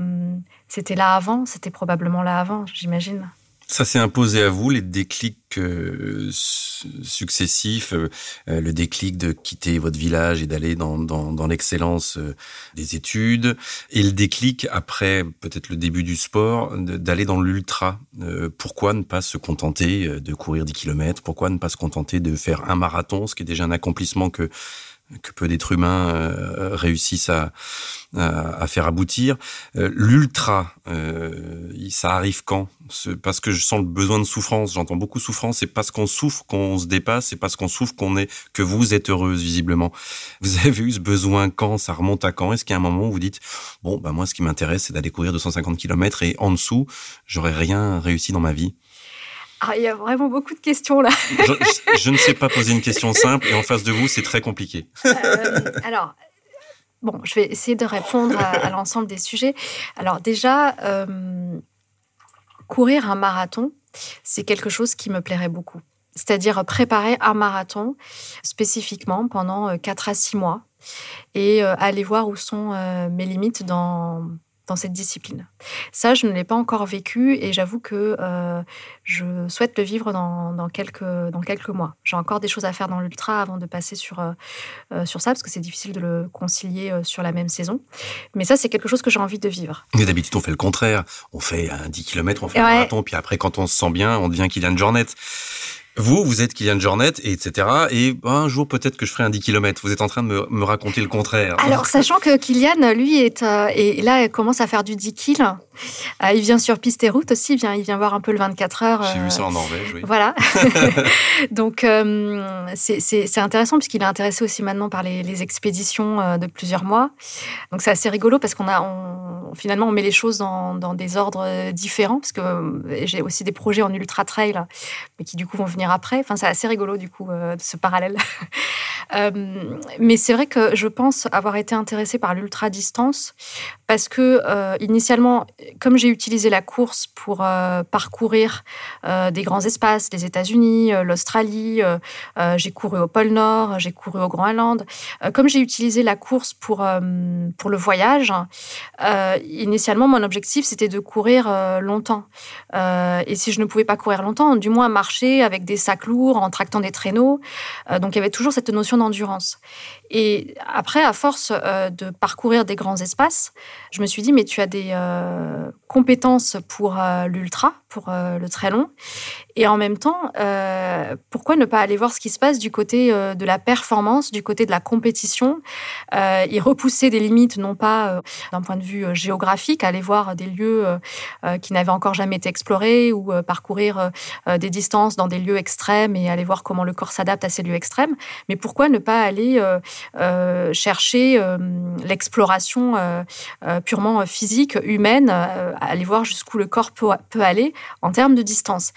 S2: c'était là avant? C'était probablement là avant, j'imagine.
S1: Ça s'est imposé à vous, les déclics euh, successifs, euh, euh, le déclic de quitter votre village et d'aller dans, dans, dans l'excellence des études, et le déclic après peut-être le début du sport, d'aller dans l'ultra. pourquoi ne pas se contenter de courir 10 km Pourquoi ne pas se contenter de faire un marathon, ce qui est déjà un accomplissement que que peu d'êtres humains euh, réussissent à, faire aboutir. Euh, l'ultra, euh, ça arrive quand? Parce que je sens le besoin de souffrance. J'entends beaucoup souffrance. C'est parce qu'on souffre qu'on se dépasse. C'est parce qu'on souffre qu'on est que vous êtes heureuse visiblement. Vous avez eu ce besoin quand? Ça remonte à quand? Est-ce qu'il y a un moment où vous dites bon bah moi ce qui m'intéresse c'est d'aller courir 250 km et en dessous j'aurais rien réussi dans ma vie?
S2: Ah, il y a vraiment beaucoup de questions là.
S1: je, ne sais pas poser une question simple et en face de vous, c'est très compliqué.
S2: Euh, alors, bon, je vais essayer de répondre à, l'ensemble des sujets. Alors déjà, euh, courir un marathon, c'est quelque chose qui me plairait beaucoup. C'est-à-dire préparer un marathon spécifiquement pendant 4 à 6 mois et euh, aller voir où sont mes limites dans dans cette discipline. Ça, je ne l'ai pas encore vécu et j'avoue que euh, je souhaite le vivre dans, quelques, dans quelques mois. J'ai encore des choses à faire dans l'ultra avant de passer sur, euh, euh, sur ça parce que c'est difficile de le concilier sur la même saison. Mais ça, c'est quelque chose que j'ai envie de vivre.
S1: Mais d'habitude, on fait le contraire. On fait un 10 km, on fait un marathon, puis après, quand on se sent bien, on devient Kylian Jornet. Vous, vous êtes Kylian Jornet, et etc. Et un jour, peut-être que je ferai un 10 km. Vous êtes en train de me, me raconter le contraire.
S2: Alors, sachant que Kylian, lui, est, euh, et là, il commence à faire du 10 km. Euh, il vient sur piste et route aussi. Il vient, il vient voir un peu le 24 heures.
S1: J'ai vu ça en Norvège, oui.
S2: Voilà. Donc, euh, c'est intéressant puisqu'il est intéressé aussi maintenant par les, les, expéditions de plusieurs mois. Donc, c'est assez rigolo parce qu'on a, on, finalement, on met les choses dans, dans des ordres différents parce que j'ai aussi des projets en ultra trail, mais qui du coup vont venir après. Enfin, c'est assez rigolo du coup euh, ce parallèle. Euh, mais c'est vrai que je pense avoir été intéressée par l'ultra distance parce que euh, initialement, comme j'ai utilisé la course pour parcourir des grands espaces, les États-Unis, l'Australie, j'ai couru au pôle Nord, j'ai couru au Groenland. comme j'ai utilisé la course pour pour le voyage, initialement mon objectif c'était de courir longtemps. et si je ne pouvais pas courir longtemps, du moins marcher avec des sacs lourds, en tractant des traîneaux. Euh, donc il y avait toujours cette notion d'endurance. Et après, à force euh, de parcourir des grands espaces, je me suis dit, mais tu as des euh, compétences pour l'ultra, pour le très long. Et en même temps, pourquoi ne pas aller voir ce qui se passe du côté de la performance, du côté de la compétition, et repousser des limites, non pas d'un point de vue géographique, aller voir des lieux qui n'avaient encore jamais été explorés ou parcourir des distances dans des lieux extrêmes et aller voir comment le corps s'adapte à ces lieux extrêmes, mais pourquoi ne pas aller chercher l'exploration purement physique, humaine, aller voir jusqu'où le corps peut, peut aller en termes de distance.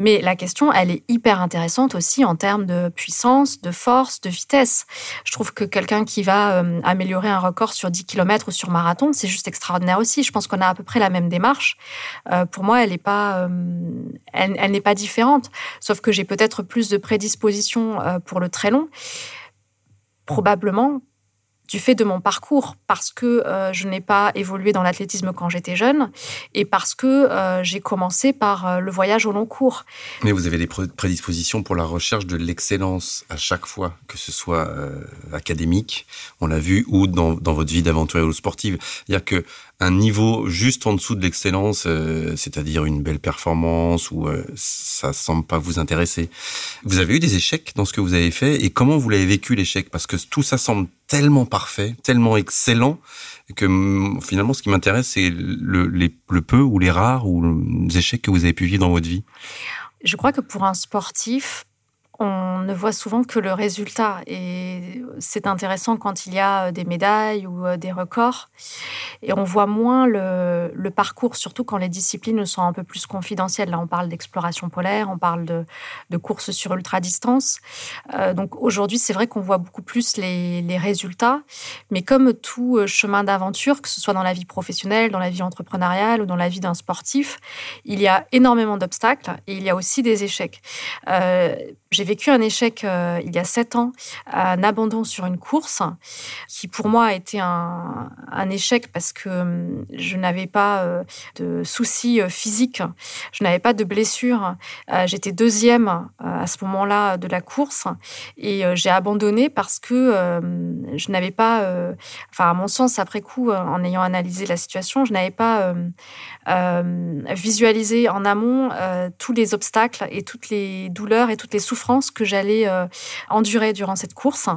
S2: Mais la question, elle est hyper intéressante aussi en termes de puissance, de force, de vitesse. Je trouve que quelqu'un qui va euh, améliorer un record sur 10 km ou sur marathon, c'est juste extraordinaire aussi. Je pense qu'on a à peu près la même démarche. Euh, pour moi, elle n'est pas, euh, elle, elle n'est pas différente, sauf que j'ai peut-être plus de prédisposition pour le très long. Probablement du fait de mon parcours, parce que euh, je n'ai pas évolué dans l'athlétisme quand j'étais jeune et parce que euh, j'ai commencé par euh, le voyage au long cours.
S1: Mais vous avez des prédispositions pour la recherche de l'excellence à chaque fois, que ce soit académique, on l'a vu, ou dans, votre vie d'aventurier ou sportive. C'est-à-dire que un niveau juste en dessous de l'excellence, euh, c'est-à-dire une belle performance ou euh, ça semble pas vous intéresser. Vous avez eu des échecs dans ce que vous avez fait et comment vous l'avez vécu l'échec? Parce que tout ça semble tellement parfait, tellement excellent que mm, finalement ce qui m'intéresse c'est le, le peu ou les rares ou les échecs que vous avez pu vivre dans votre vie.
S2: Je crois que pour un sportif, on ne voit souvent que le résultat. Et c'est intéressant quand il y a euh, des médailles ou euh, des records. Et on voit moins le, parcours, surtout quand les disciplines sont un peu plus confidentielles. Là, on parle d'exploration polaire, on parle de, courses sur ultra-distance. Euh, donc aujourd'hui, c'est vrai qu'on voit beaucoup plus les, résultats. Mais comme tout chemin d'aventure, que ce soit dans la vie professionnelle, dans la vie entrepreneuriale ou dans la vie d'un sportif, il y a énormément d'obstacles et il y a aussi des échecs. J'ai vécu un échec euh, il y a sept ans, un abandon sur une course, qui pour moi a été un, échec parce que hum, je n'avais pas euh, de soucis euh, physiques, je n'avais pas de blessures. J'étais deuxième à ce moment-là de la course et j'ai abandonné parce que je n'avais pas, enfin à mon sens après coup, en ayant analysé la situation, je n'avais pas visualisé en amont tous les obstacles et toutes les douleurs et toutes les souffrances que j'allais euh, endurer durant cette course.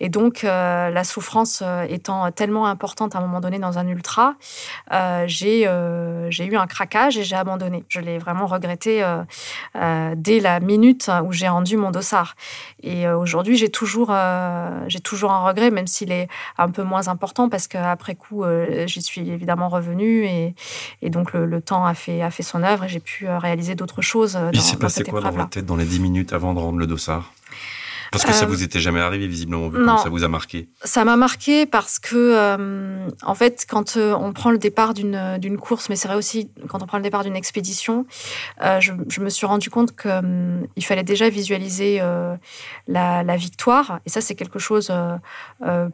S2: Et donc, euh, la souffrance euh, étant tellement importante à un moment donné dans un ultra, j'ai eu un craquage et j'ai abandonné. Je l'ai vraiment regretté dès la minute où j'ai rendu mon dossard. Et aujourd'hui, j'ai toujours, j'ai toujours un regret, même s'il est un peu moins important, parce qu'après coup, j'y suis évidemment revenue et, et donc le, temps a fait, a fait son œuvre et j'ai pu réaliser d'autres choses.
S1: Il s'est passé quoi dans votre tête dans les dix minutes avant de rendre le dossard? Parce que ça euh, vous était jamais arrivé visiblement, vu ça vous a marqué.
S2: Ça m'a marqué parce que, euh, en fait, quand euh, on prend le départ d'une d'une course, mais c'est vrai aussi quand on prend le départ d'une expédition, je, je, me suis rendu compte que il fallait déjà visualiser la, la, victoire, et ça c'est quelque chose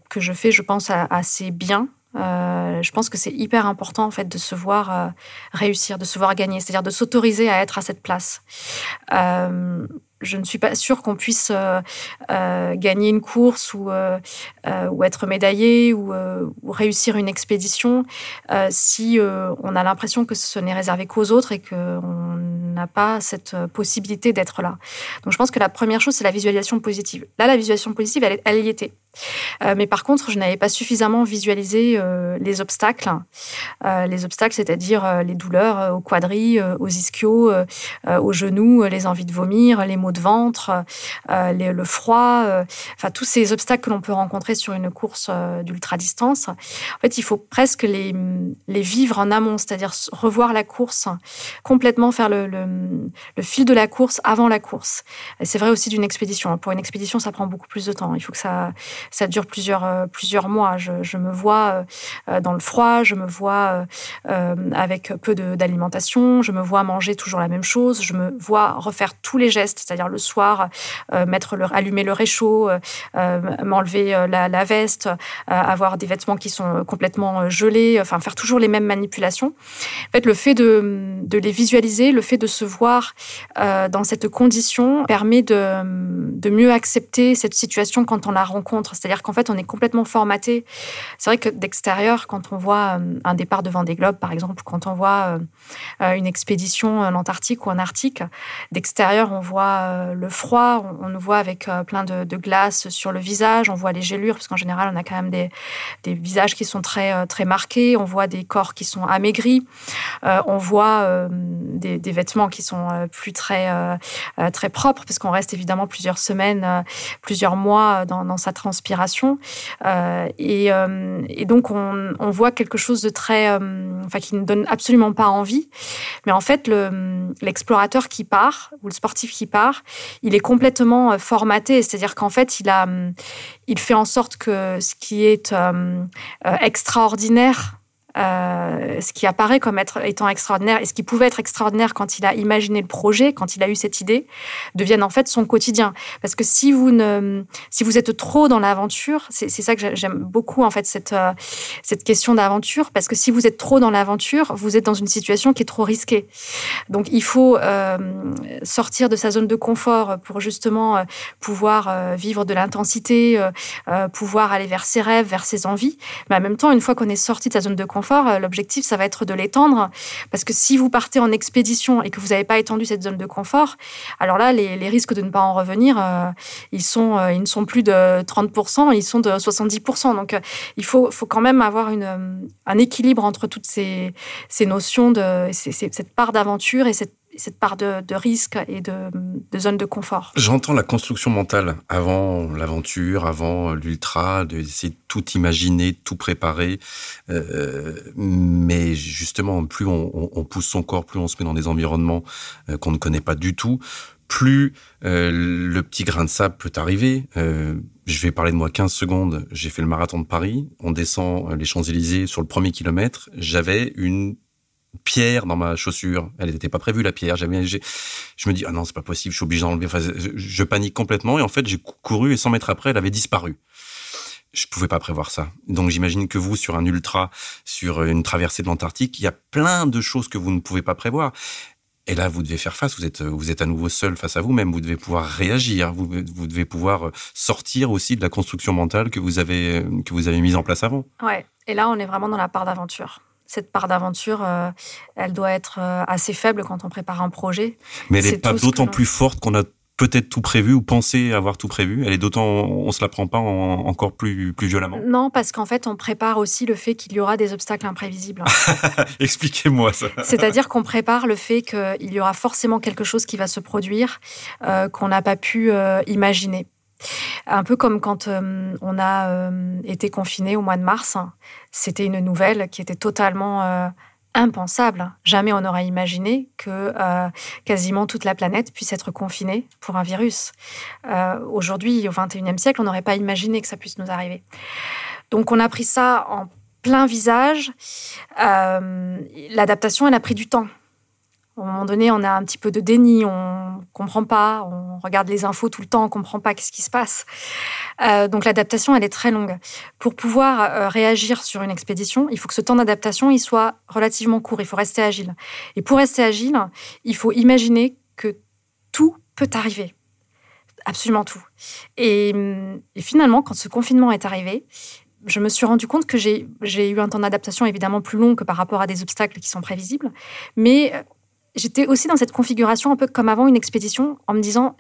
S2: que je fais, je pense, assez bien. je pense que c'est hyper important en fait de se voir réussir, de se voir gagner, c'est-à-dire de s'autoriser à être à cette place je ne suis pas sûre qu'on puisse euh, euh, gagner une course ou, euh, être médaillé ou, réussir une expédition si on a l'impression que ce n'est réservé qu'aux autres et qu'on n'a pas cette possibilité d'être là. Donc je pense que la première chose, c'est la visualisation positive. Là, la visualisation positive, elle, y était. Mais par contre, je n'avais pas suffisamment visualisé les obstacles. Les obstacles, c'est-à-dire les douleurs au quadri, aux ischios, aux genoux, les envies de vomir, les maux de ventre, le froid, enfin tous ces obstacles que l'on peut rencontrer sur une course d'ultra-distance. En fait, il faut presque les, vivre en amont, c'est-à-dire revoir la course, complètement faire le, fil de la course avant la course. c'est vrai aussi d'une expédition. Pour une expédition, ça prend beaucoup plus de temps. Il faut que ça dure plusieurs, euh, mois. Je, me vois euh, euh, dans le froid, je me vois avec peu d'alimentation, je me vois manger toujours la même chose, je me vois refaire tous les gestes, le soir, mettre le, allumer le réchaud, m'enlever la, veste, avoir des vêtements qui sont complètement gelés, enfin faire toujours les mêmes manipulations. En fait, le fait de, de les visualiser, le fait de se voir dans cette condition permet de, de mieux accepter cette situation quand on la rencontre. C'est-à-dire qu'en fait, on est complètement formaté. C'est vrai que d'extérieur, quand on voit un départ devant des globes, par exemple, quand on voit une expédition en Antarctique ou en Arctique, d'extérieur, on voit le froid, on, nous voit avec plein de, glace sur le visage, on voit les gélures, parce qu'en général, on a quand même des, visages qui sont très, très marqués, on voit des corps qui sont amaigris, on voit des, vêtements qui sont plus très, très propres, parce qu'on reste évidemment plusieurs semaines, plusieurs mois dans, sa transpiration. Et, donc, on, on, voit quelque chose de très, enfin, qui ne donne absolument pas envie. Mais en fait, l'explorateur qui part, ou le sportif qui part, il est complètement formaté, c'est-à-dire qu'en fait, il, a, il fait en sorte que ce qui est euh, euh, extraordinaire euh, ce qui apparaît comme être, étant extraordinaire et ce qui pouvait être extraordinaire quand il a imaginé le projet, quand il a eu cette idée, deviennent en fait son quotidien. Parce que si vous êtes trop dans l'aventure, c'est ça que j'aime beaucoup en fait cette euh, cette question d'aventure, parce que si vous êtes trop dans l'aventure, vous êtes dans une situation qui est trop risquée. Donc il faut euh, sortir de sa zone de confort pour justement pouvoir vivre de l'intensité, pouvoir aller vers ses rêves, vers ses envies. Mais en même temps, une fois qu'on est sorti de sa zone de confort euh, l'objectif, ça va être de l'étendre. Parce que si vous partez en expédition et que vous n'avez pas étendu cette zone de confort, alors là, les, risques de ne pas en revenir, euh, ils, sont, euh, ils ne sont plus de 30%, ils sont de 70%. Donc, il faut, faut quand même avoir une, un équilibre entre toutes ces, ces notions de cette part d'aventure et cette cette part de, risque et de, zone de confort.
S1: J'entends la construction mentale avant l'aventure, avant l'ultra, d'essayer de tout imaginer, tout préparer. Euh, mais justement, plus on, pousse son corps, plus on se met dans des environnements euh, qu'on ne connaît pas du tout, plus euh, le petit grain de sable peut arriver. je vais parler de moi 15 secondes. J'ai fait le marathon de Paris. On descend les Champs-Élysées sur le premier kilomètre. J'avais une pierre dans ma chaussure. Elle n'était pas prévue, la pierre. Je me dis, ah non, c'est pas possible, je suis obligé d'enlever. Enfin, je, panique complètement et en fait, j'ai couru et 100 mètres après, elle avait disparu. Je pouvais pas prévoir ça. Donc, j'imagine que vous, sur un ultra, sur une traversée de l'Antarctique, il y a plein de choses que vous ne pouvez pas prévoir. Et là, vous devez faire face. Vous êtes, vous êtes à nouveau seul face à vous-même. Vous devez pouvoir réagir. Vous, vous devez pouvoir sortir aussi de la construction mentale que vous avez, que vous avez mise en place avant.
S2: Ouais. Et là, on est vraiment dans la part d'aventure cette part d'aventure, euh, elle doit être euh, assez faible quand on prépare un projet.
S1: Mais elle n'est pas d'autant plus forte qu'on a peut-être tout prévu ou pensé avoir tout prévu. Elle est d'autant, on se la prend pas encore plus, plus violemment.
S2: Non, parce qu'en fait, on prépare aussi le fait qu'il y aura des obstacles imprévisibles.
S1: Expliquez-moi ça.
S2: C'est-à-dire qu'on prépare le fait qu'il y aura forcément quelque chose qui va se produire euh, qu'on n'a pas pu imaginer. Un peu comme quand euh, on a euh, été confiné au mois de mars, c'était une nouvelle qui était totalement euh, impensable. Jamais on n'aurait imaginé que quasiment toute la planète puisse être confinée pour un virus. Aujourd'hui, au XXIe siècle, on n'aurait pas imaginé que ça puisse nous arriver. Donc on a pris ça en plein visage. L'adaptation, elle a pris du temps. À moment donné, on a un petit peu de déni, on comprend pas, on regarde les infos tout le temps, on comprend pas qu'est-ce qui se passe. Euh, donc l'adaptation, elle est très longue. Pour pouvoir euh, réagir sur une expédition, il faut que ce temps d'adaptation, il soit relativement court. Il faut rester agile. Et pour rester agile, il faut imaginer que tout peut arriver, absolument tout. Et, et finalement, quand ce confinement est arrivé, je me suis rendu compte que j'ai eu un temps d'adaptation évidemment plus long que par rapport à des obstacles qui sont prévisibles, mais j'étais aussi dans cette configuration un peu comme avant une expédition, en me disant,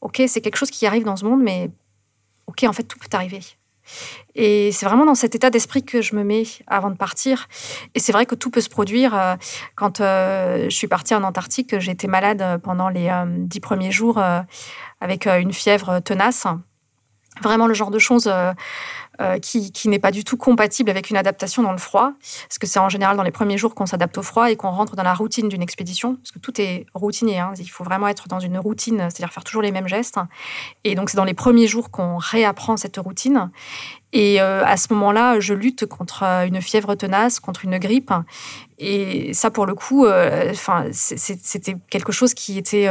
S2: OK, c'est quelque chose qui arrive dans ce monde, mais OK, en fait, tout peut arriver. Et c'est vraiment dans cet état d'esprit que je me mets avant de partir. Et c'est vrai que tout peut se produire. Euh, quand euh, je suis partie en Antarctique, été malade pendant les euh, dix premiers jours avec une fièvre tenace. Vraiment le genre de choses euh, qui, n'est pas du tout compatible avec une adaptation dans le froid, parce que c'est en général dans les premiers jours qu'on s'adapte au froid et qu'on rentre dans la routine d'une expédition, parce que tout est routinier. Hein. Il faut vraiment être dans une routine, c'est-à-dire faire toujours les mêmes gestes. Et donc c'est dans les premiers jours qu'on réapprend cette routine. Et euh, à ce moment-là, je lutte contre euh, une fièvre tenace, contre une grippe. Et ça, pour le coup, euh, enfin, c'était quelque chose qui était,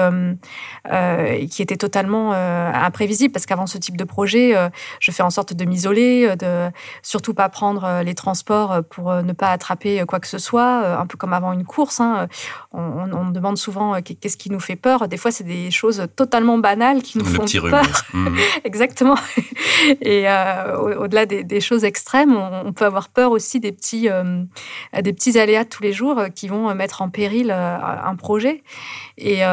S2: qui était totalement imprévisible parce qu'avant ce type de projet, je fais en sorte de m'isoler, de surtout pas prendre les transports pour ne pas attraper quoi que ce soit, un peu comme avant une course. Hein. On, on, demande souvent qu'est-ce qui nous fait peur. Des fois, c'est des choses totalement banales qui nous font peur. Mmh. Exactement. Et au-delà des, choses extrêmes, on, peut avoir peur aussi des petits, des petits aléas tous les jours qui vont mettre en péril un projet. Et,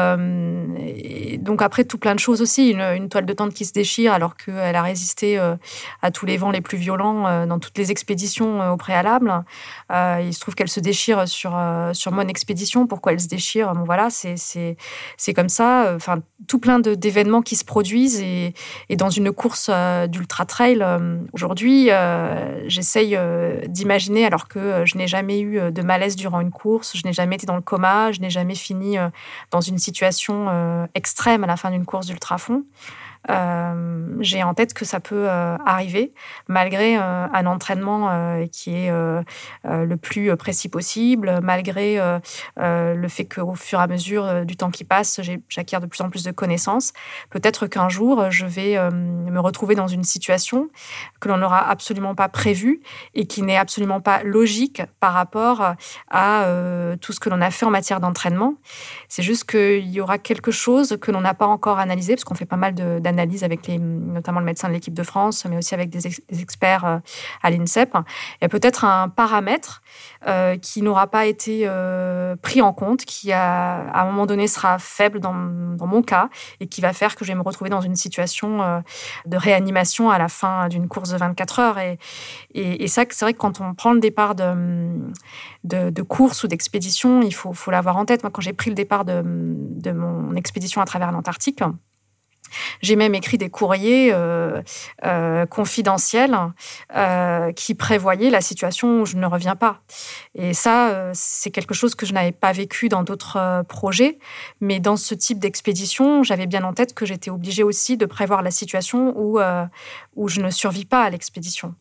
S2: donc après, tout plein de choses aussi. Une, toile de tente qui se déchire alors qu'elle a résisté euh, à tous les vents les plus violents euh, dans toutes les expéditions euh, au préalable. il se trouve qu'elle se déchire sur, sur mon expédition. Pourquoi elle se déchire? Bon, Voilà, c'est comme ça. Enfin, tout plein d'événements qui se produisent et, dans une course d'ultra trail. Aujourd'hui, j'essaye d'imaginer, alors que je n'ai jamais eu de malaise durant une course, je n'ai jamais été dans le coma, je n'ai jamais fini dans une situation extrême à la fin d'une course d'ultra fond. Euh, j'ai en tête que ça peut euh, arriver malgré euh, un entraînement qui est le plus précis possible, malgré le fait qu'au fur et à mesure du temps qui passe, j'acquiers de plus en plus de connaissances. Peut-être qu'un jour, je vais me retrouver dans une situation que l'on n'aura absolument pas prévue et qui n'est absolument pas logique par rapport à tout ce que l'on a fait en matière d'entraînement. C'est juste qu'il y aura quelque chose que l'on n'a pas encore analysé, parce qu'on fait pas mal de analyse avec notamment le médecin de l'équipe de France, mais aussi avec des, experts euh, à l'INSEP. Il y a peut-être un paramètre euh, qui n'aura pas été euh, pris en compte, qui à un moment donné sera faible dans, mon cas et qui va faire que je vais me retrouver dans une situation de réanimation à la fin d'une course de 24 heures. Et, ça, c'est vrai que quand on prend le départ de, course ou d'expédition, il faut, l'avoir en tête. Moi, quand j'ai pris le départ de mon expédition à travers l'Antarctique, j'ai même écrit des courriers euh, euh, confidentiels euh, qui prévoyaient la situation où je ne reviens pas. Et ça, c'est quelque chose que je n'avais pas vécu dans d'autres projets. Mais dans ce type d'expédition, j'avais bien en tête que j'étais obligée aussi de prévoir la situation où, où je ne survis pas à l'expédition.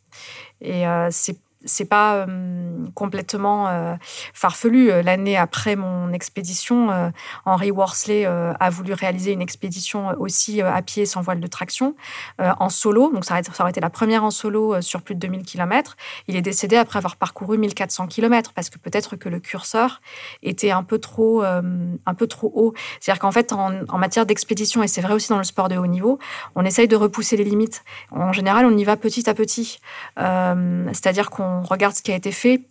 S2: Et c'est c'est pas euh, complètement euh, farfelu. Euh, l'année après mon expédition, Henry Worsley a voulu réaliser une expédition aussi à pied sans voile de traction en solo. Donc ça aurait, été la première en solo sur plus de 2000 km. Il est décédé après avoir parcouru 1400 km parce que peut-être que le curseur était un peu trop, un peu trop haut. C'est-à-dire qu'en fait, en, en matière d'expédition, et c'est vrai aussi dans le sport de haut niveau, on essaye de repousser les limites. En général, on y va petit à petit. C'est-à-dire qu'on on regarde ce qui a été fait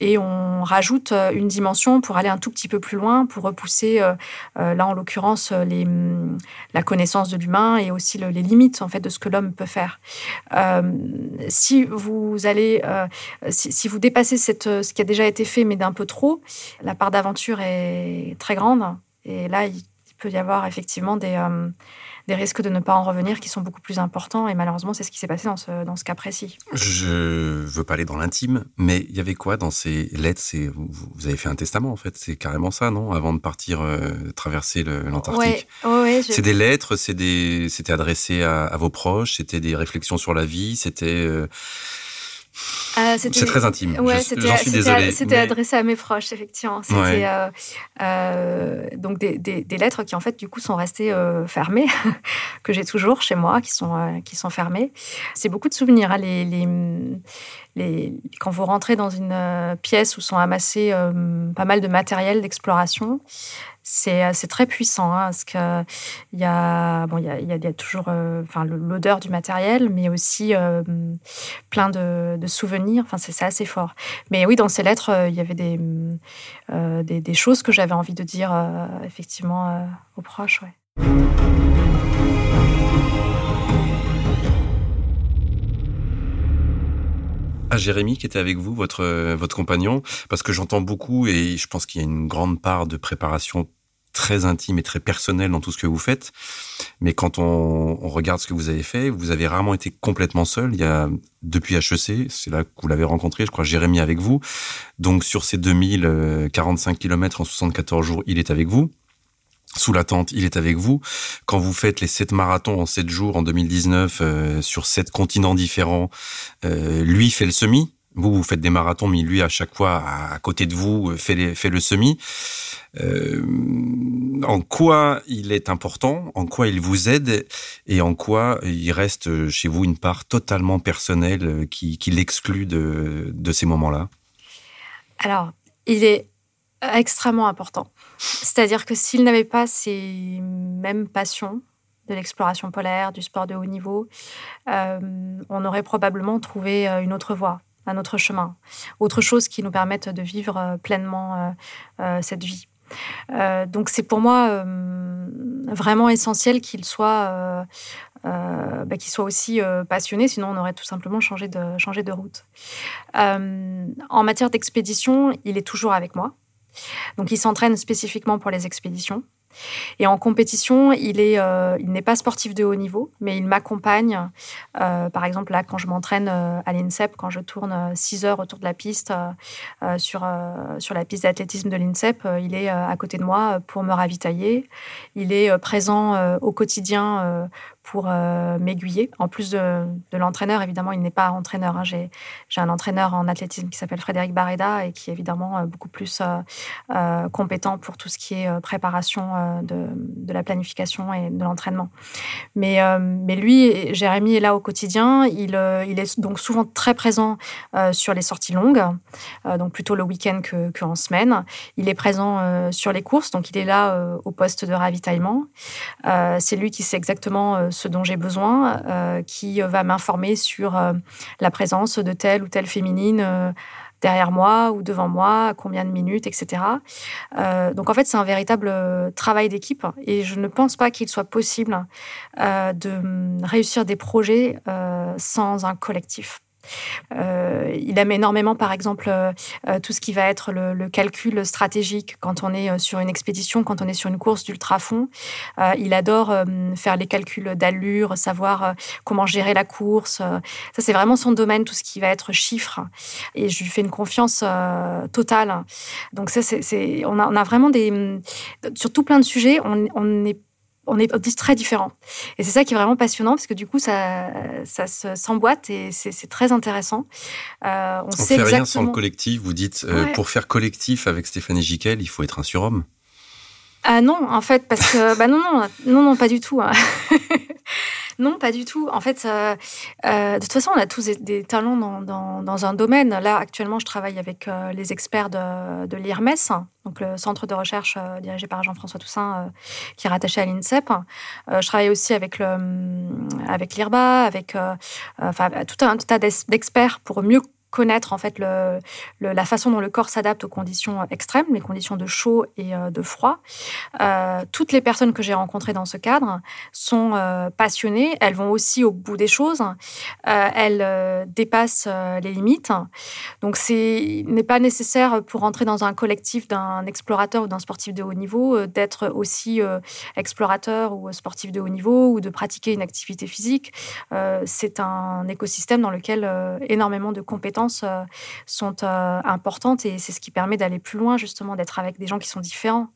S2: et on rajoute euh, une dimension pour aller un tout petit peu plus loin, pour repousser, euh, euh, là en l'occurrence, mm, la connaissance de l'humain et aussi les limites en fait de ce que l'homme peut faire. si vous allez, si, vous dépassez cette, ce qui a déjà été fait mais d'un peu trop, la part d'aventure est très grande et là il peut y avoir effectivement des des risques de ne pas en revenir qui sont beaucoup plus importants. Et malheureusement, c'est ce qui s'est passé dans ce, dans ce cas précis.
S1: Je veux pas aller dans l'intime, mais il y avait quoi dans ces lettres? C'est vous, avez fait un testament en fait. C'est carrément ça, non? Avant de partir euh, traverser l'Antarctique.
S2: Ouais,
S1: C'est des lettres. C'est des. C'était adressé à, vos proches. C'était des réflexions sur la vie. C'était. Euh, euh, c'est très intime.
S2: Ouais, c'était adressé à mes proches, effectivement. C'était euh, euh, donc des, des, lettres qui en fait du coup sont restées fermées, que j'ai toujours chez moi, qui sont qui sont fermées. C'est beaucoup de souvenirs. Hein, les, les, les, quand vous rentrez dans une pièce où sont amassés pas mal de matériel d'exploration, c'est très puissant hein, parce que il y a bon il y a, toujours euh, enfin l'odeur du matériel mais aussi euh, plein de, souvenirs enfin c'est assez fort mais oui dans ces lettres euh, il y avait des choses que j'avais envie de dire effectivement aux proches.
S1: À Jérémy qui était avec vous, votre votre compagnon, parce que j'entends beaucoup et je pense qu'il y a une grande part de préparation très intime et très personnel dans tout ce que vous faites. Mais quand on, regarde ce que vous avez fait, vous avez rarement été complètement seul. Il y a, depuis HEC, c'est là que vous l'avez rencontré, je crois, Jérémy avec vous. Donc, sur ces 2045 km en 74 jours, il est avec vous. Sous la tente, il est avec vous. Quand vous faites les 7 marathons en 7 jours en 2019 euh, sur 7 continents différents, euh, lui fait le semi Vous, vous faites des marathons, mais lui, à chaque fois, à côté de vous, fait, fait le semi. Euh, en quoi il est important, en quoi il vous aide et en quoi il reste chez vous une part totalement personnelle qui, qui l'exclut de, de ces moments-là?
S2: Alors, il est extrêmement important. C'est-à-dire que s'il n'avait pas ces mêmes passions, de l'exploration polaire, du sport de haut niveau, euh, on aurait probablement trouvé euh, une autre voie, un autre chemin, autre chose qui nous permette de vivre euh, pleinement cette vie. donc c'est pour moi vraiment essentiel qu'il soit, bah, qu'il soit aussi passionné, sinon on aurait tout simplement changé de route. en matière d'expédition, il est toujours avec moi. Donc il s'entraîne spécifiquement pour les expéditions. Et en compétition, il est, euh, il n'est pas sportif de haut niveau, mais il m'accompagne. Euh, par exemple, là, quand je m'entraîne euh, à l'INSEP, quand je tourne 6 heures autour de la piste sur, sur la piste d'athlétisme de l'INSEP, il est à côté de moi pour me ravitailler. Il est présent au quotidien pour m'aiguiller. En plus de, l'entraîneur, évidemment, il n'est pas entraîneur. Hein. J'ai, un entraîneur en athlétisme qui s'appelle Frédéric Barreda et qui est évidemment beaucoup plus compétent pour tout ce qui est préparation de, la planification et de l'entraînement. Mais, euh, lui, Jérémy est là au quotidien. Il, euh, est donc souvent très présent euh, sur les sorties longues, donc plutôt le week-end qu'en semaine. Il est présent sur les courses, donc il est là au poste de ravitaillement. C'est lui qui sait exactement ce dont j'ai besoin, qui va m'informer sur la présence de telle ou telle féminine derrière moi ou devant moi, combien de minutes, etc. Euh, donc en fait, c'est un véritable euh, travail d'équipe et je ne pense pas qu'il soit possible euh, de hum, réussir des projets sans un collectif. Euh, il aime énormément, par exemple, euh, euh, tout ce qui va être le, calcul stratégique quand on est sur une expédition, quand on est sur une course d'ultra-fond. il adore faire les calculs d'allure, savoir comment gérer la course. Ça, c'est vraiment son domaine, tout ce qui va être chiffres. Et je lui fais une confiance totale. Donc ça, c'est, on, a, vraiment des... Sur tout plein de sujets, on, on est on est très différents. Et c'est ça qui est vraiment passionnant parce que du coup, ça, ça s'emboîte et c'est très intéressant.
S1: Euh, on, ne fait rien sans le collectif. Vous dites, euh, pour faire collectif avec Stéphanie Giquel, il faut être un surhomme.
S2: Ah non, en fait, parce que bah non, non, non, non, pas du tout. Hein. Non, pas du tout. En fait, euh, euh, de toute façon, on a tous des, talents dans, un domaine. Là, actuellement, je travaille avec euh, les experts de, l'IRMES, donc le centre de recherche dirigé par Jean-François Toussaint, qui est rattaché à l'INSEP. je travaille aussi avec avec l'IRBA, avec enfin, tout un tas d'experts pour mieux connaître en fait la façon dont le corps s'adapte aux conditions extrêmes, les conditions de chaud et euh, de froid. Euh, toutes les personnes que j'ai rencontrées dans ce cadre sont euh, passionnées. Elles vont aussi au bout des choses. elles dépassent les limites. Donc c'est n'est pas nécessaire pour entrer dans un collectif d'un explorateur ou d'un sportif de haut niveau d'être aussi explorateur ou sportif de haut niveau ou de pratiquer une activité physique. c'est un écosystème dans lequel énormément de compétences euh, sont euh, importantes et c'est ce qui permet d'aller plus loin, justement, d'être avec des gens qui sont différents.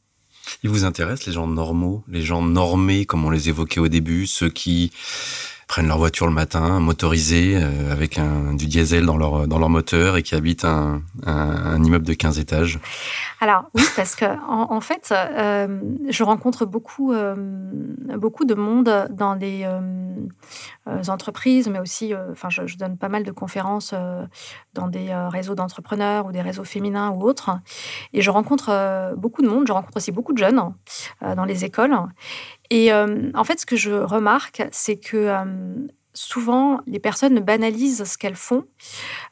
S1: Il vous intéresse les gens normaux, les gens normés, comme on les évoquait au début, ceux qui prennent leur voiture le matin, motorisée, euh, avec un, du diesel dans leur, dans leur moteur et qui habitent un, un, immeuble de 15 étages
S2: Alors oui, parce que en, fait, euh, je rencontre beaucoup, euh, beaucoup de monde dans des entreprises, mais aussi, enfin, je, je, donne pas mal de conférences dans des réseaux d'entrepreneurs ou des réseaux féminins ou autres. Et je rencontre beaucoup de monde, je rencontre aussi beaucoup de jeunes dans les écoles. Et euh, en fait, ce que je remarque, c'est que euh, souvent, les personnes banalisent ce qu'elles font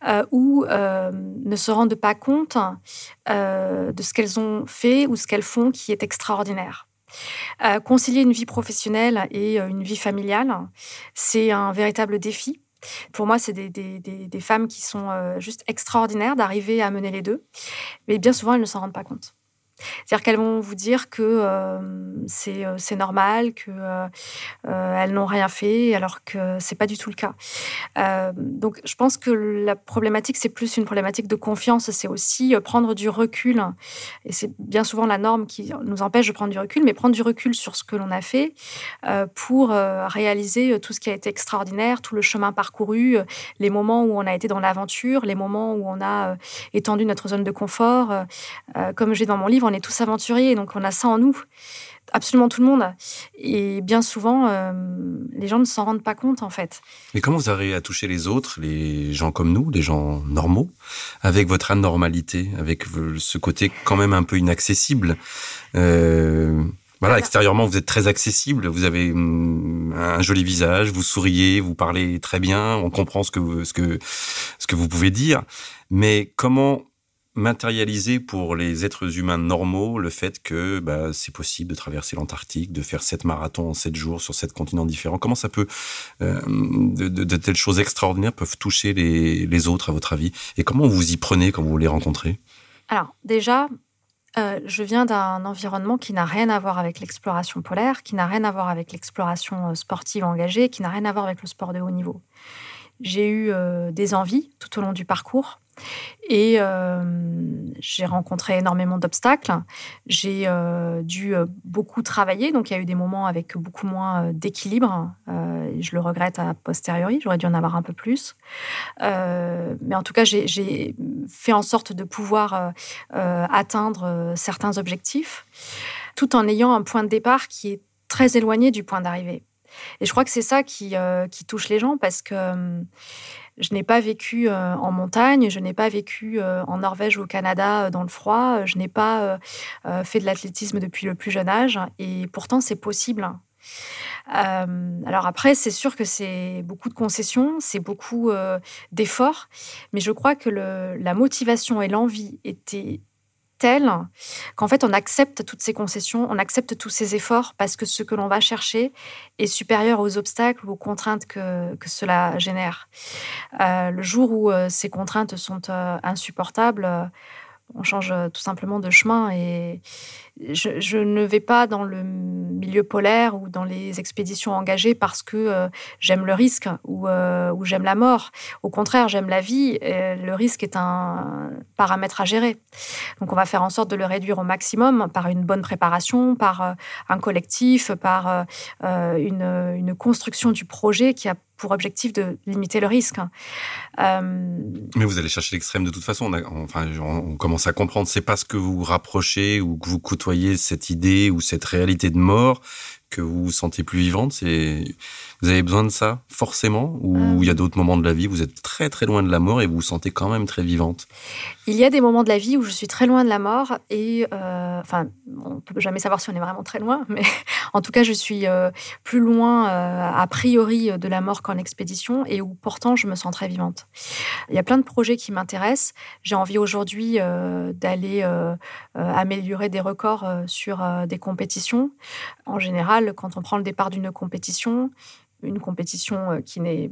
S2: euh, ou ne se rendent pas compte de ce qu'elles ont fait ou ce qu'elles font qui est extraordinaire. concilier une vie professionnelle et une vie familiale, c'est un véritable défi. Pour moi, c'est des, femmes qui sont juste extraordinaires d'arriver à mener les deux, mais bien souvent, elles ne s'en rendent pas compte. C'est-à-dire qu'elles vont vous dire que euh, euh, c'est normal, qu'elles euh, n'ont rien fait, alors que c'est pas du tout le cas. donc, je pense que la problématique, c'est plus une problématique de confiance. C'est aussi prendre du recul. Et c'est bien souvent la norme qui nous empêche de prendre du recul, mais prendre du recul sur ce que l'on a fait pour réaliser tout ce qui a été extraordinaire, tout le chemin parcouru, les moments où on a été dans l'aventure, les moments où on a étendu notre zone de confort. comme j'ai dans mon livre, on est tous aventuriers, donc on a ça en nous. Absolument tout le monde. Et bien souvent, euh, les gens ne s'en rendent pas compte, en fait.
S1: Mais comment vous arrivez à toucher les autres, les gens comme nous, les gens normaux, avec votre anormalité, avec ce côté quand même un peu inaccessible? Euh, voilà, extérieurement, vous êtes très accessible, vous avez hum, un joli visage, vous souriez, vous parlez très bien, on comprend ce que ce que ce que vous pouvez dire. Mais comment matérialiser pour les êtres humains normaux le fait que bah, c'est possible de traverser l'Antarctique, de faire sept marathons en sept jours sur sept continents différents. Comment ça peut, euh, de, telles choses extraordinaires peuvent toucher les, autres à votre avis? Et comment vous y prenez quand vous les rencontrez?
S2: Alors déjà, euh, je viens d'un environnement qui n'a rien à voir avec l'exploration polaire, qui n'a rien à voir avec l'exploration euh, sportive engagée, qui n'a rien à voir avec le sport de haut niveau. J'ai eu des envies tout au long du parcours et euh, j'ai rencontré énormément d'obstacles. J'ai euh, dû euh, beaucoup travailler, donc il y a eu des moments avec beaucoup moins d'équilibre. je le regrette a posteriori, j'aurais dû en avoir un peu plus. mais en tout cas, j'ai fait en sorte de pouvoir atteindre certains objectifs, tout en ayant un point de départ qui est très éloigné du point d'arrivée. Et je crois que c'est ça qui, qui, touche les gens parce que je n'ai pas vécu euh, en montagne, je n'ai pas vécu euh, en Norvège ou au Canada euh, dans le froid, je n'ai pas fait de l'athlétisme depuis le plus jeune âge, et pourtant c'est possible. alors après, c'est sûr que c'est beaucoup de concessions, c'est beaucoup d'efforts, mais je crois que la motivation et l'envie étaient telle qu'en fait on accepte toutes ces concessions, on accepte tous ces efforts parce que ce que l'on va chercher est supérieur aux obstacles ou aux contraintes que, que cela génère. Euh, le jour où euh, ces contraintes sont euh, insupportables, on change tout simplement de chemin et je, ne vais pas dans le milieu polaire ou dans les expéditions engagées parce que euh, j'aime le risque ou, euh, ou j'aime la mort. Au contraire, j'aime la vie. Le risque est un paramètre à gérer. Donc on va faire en sorte de le réduire au maximum par une bonne préparation, par euh, un collectif, par une, construction du projet qui a pour objectif de limiter le risque.
S1: Mais vous allez chercher l'extrême de toute façon. On, enfin, commence à comprendre. C'est pas ce que vous rapprochez ou que vous côtoyez cette idée ou cette réalité de mort que vous vous sentez plus vivante C'est vous avez besoin de ça forcément ou il y a euh. d'autres moments de la vie où vous êtes très très loin de la mort et vous vous sentez quand même très vivante?
S2: Il y a des moments de la vie où je suis très loin de la mort et euh, enfin on peut jamais savoir si on est vraiment très loin, mais en tout cas je suis euh, plus loin a priori de la mort qu'en expédition et où pourtant je me sens très vivante. Il y a plein de projets qui m'intéressent. J'ai envie aujourd'hui d'aller améliorer des records sur des compétitions. En général, quand on prend le départ d'une compétition, une compétition euh, qui n'est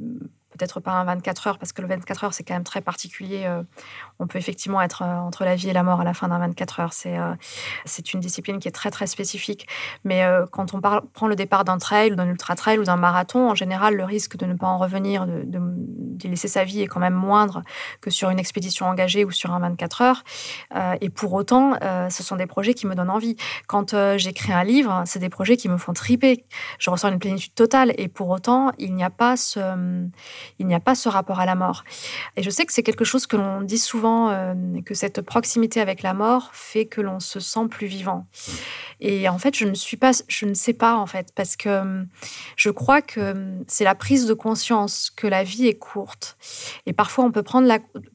S2: peut-être pas un 24 heures, parce que le 24 heures, c'est quand même très particulier. Euh, on peut effectivement être euh, entre la vie et la mort à la fin d'un 24 heures. C'est euh, c'est une discipline qui est très, très spécifique. Mais quand on prend le départ d'un trail ou d'un ultra-trail ou d'un marathon, en général, le risque de ne pas en revenir, de, de, laisser sa vie est quand même moindre que sur une expédition engagée ou sur un 24 heures. et pour autant, ce sont des projets qui me donnent envie. Quand j'écris un livre, c'est des projets qui me font triper. Je ressens une plénitude totale. Et pour autant, il n'y a pas ce il n'y a pas ce rapport à la mort. Et je sais que c'est quelque chose que l'on dit souvent, euh, que cette proximité avec la mort fait que l'on se sent plus vivant. Et en fait, je ne suis pas, je ne sais pas en fait, parce que euh, je crois que euh, c'est la prise de conscience que la vie est courte. Et parfois, on peut prendre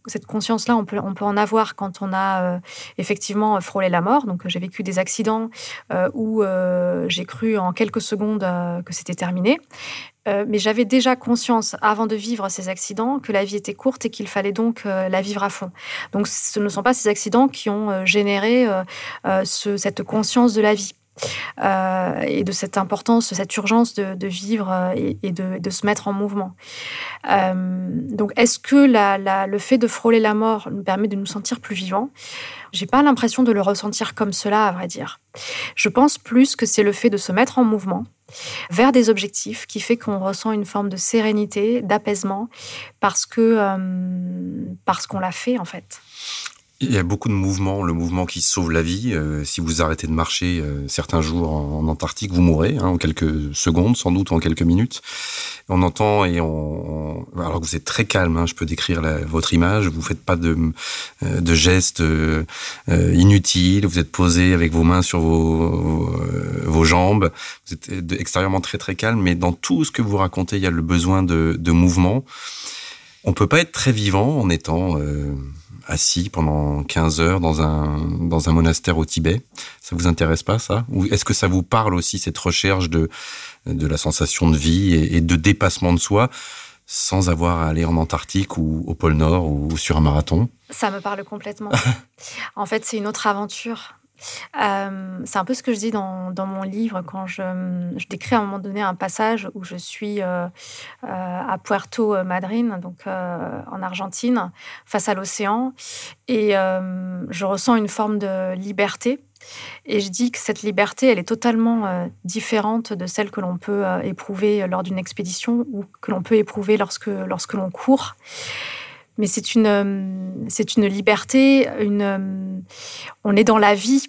S2: cette conscience-là, on peut, on peut en avoir quand on a effectivement frôlé la mort. Donc, j'ai vécu des accidents où j'ai cru en quelques secondes que c'était terminé. Euh, mais j'avais déjà conscience, avant de vivre ces accidents, que la vie était courte et qu'il fallait donc euh, la vivre à fond. Donc ce ne sont pas ces accidents qui ont euh, généré cette conscience de la vie. et de cette importance, cette urgence de, vivre et, de, se mettre en mouvement. donc, est-ce que le fait de frôler la mort nous permet de nous sentir plus vivants? J'ai pas l'impression de le ressentir comme cela, à vrai dire. Je pense plus que c'est le fait de se mettre en mouvement vers des objectifs qui fait qu'on ressent une forme de sérénité, d'apaisement, parce euh, parce qu'on l'a fait en fait.
S1: Il y a beaucoup de mouvements, le mouvement qui sauve la vie. Euh, si vous arrêtez de marcher euh, certains jours en, Antarctique, vous mourrez hein, en quelques secondes, sans doute en quelques minutes. On entend et on, alors que vous êtes très calme, hein, je peux décrire votre image. Vous faites pas de, euh, gestes inutiles. Vous êtes posé avec vos mains sur vos, vos jambes. Vous êtes extérieurement très très calme, mais dans tout ce que vous racontez, il y a le besoin de, de mouvement. On peut pas être très vivant en étant assis pendant 15 heures dans un, dans un monastère au Tibet. Ça vous intéresse pas, ça? Ou est-ce que ça vous parle aussi, cette recherche de, de la sensation de vie et, de dépassement de soi sans avoir à aller en Antarctique ou au pôle Nord ou sur un marathon?
S2: Ça me parle complètement. en fait, c'est une autre aventure. Euh, c'est un peu ce que je dis dans, mon livre quand je, décris à un moment donné un passage où je suis euh, euh, à Puerto Madryn, donc en Argentine, face à l'océan, et je ressens une forme de liberté. Et je dis que cette liberté, elle est totalement différente de celle que l'on peut éprouver lors d'une expédition ou que l'on peut éprouver lorsque, lorsque l'on court mais c'est une, euh, c'est une liberté, une, euh, on est dans la vie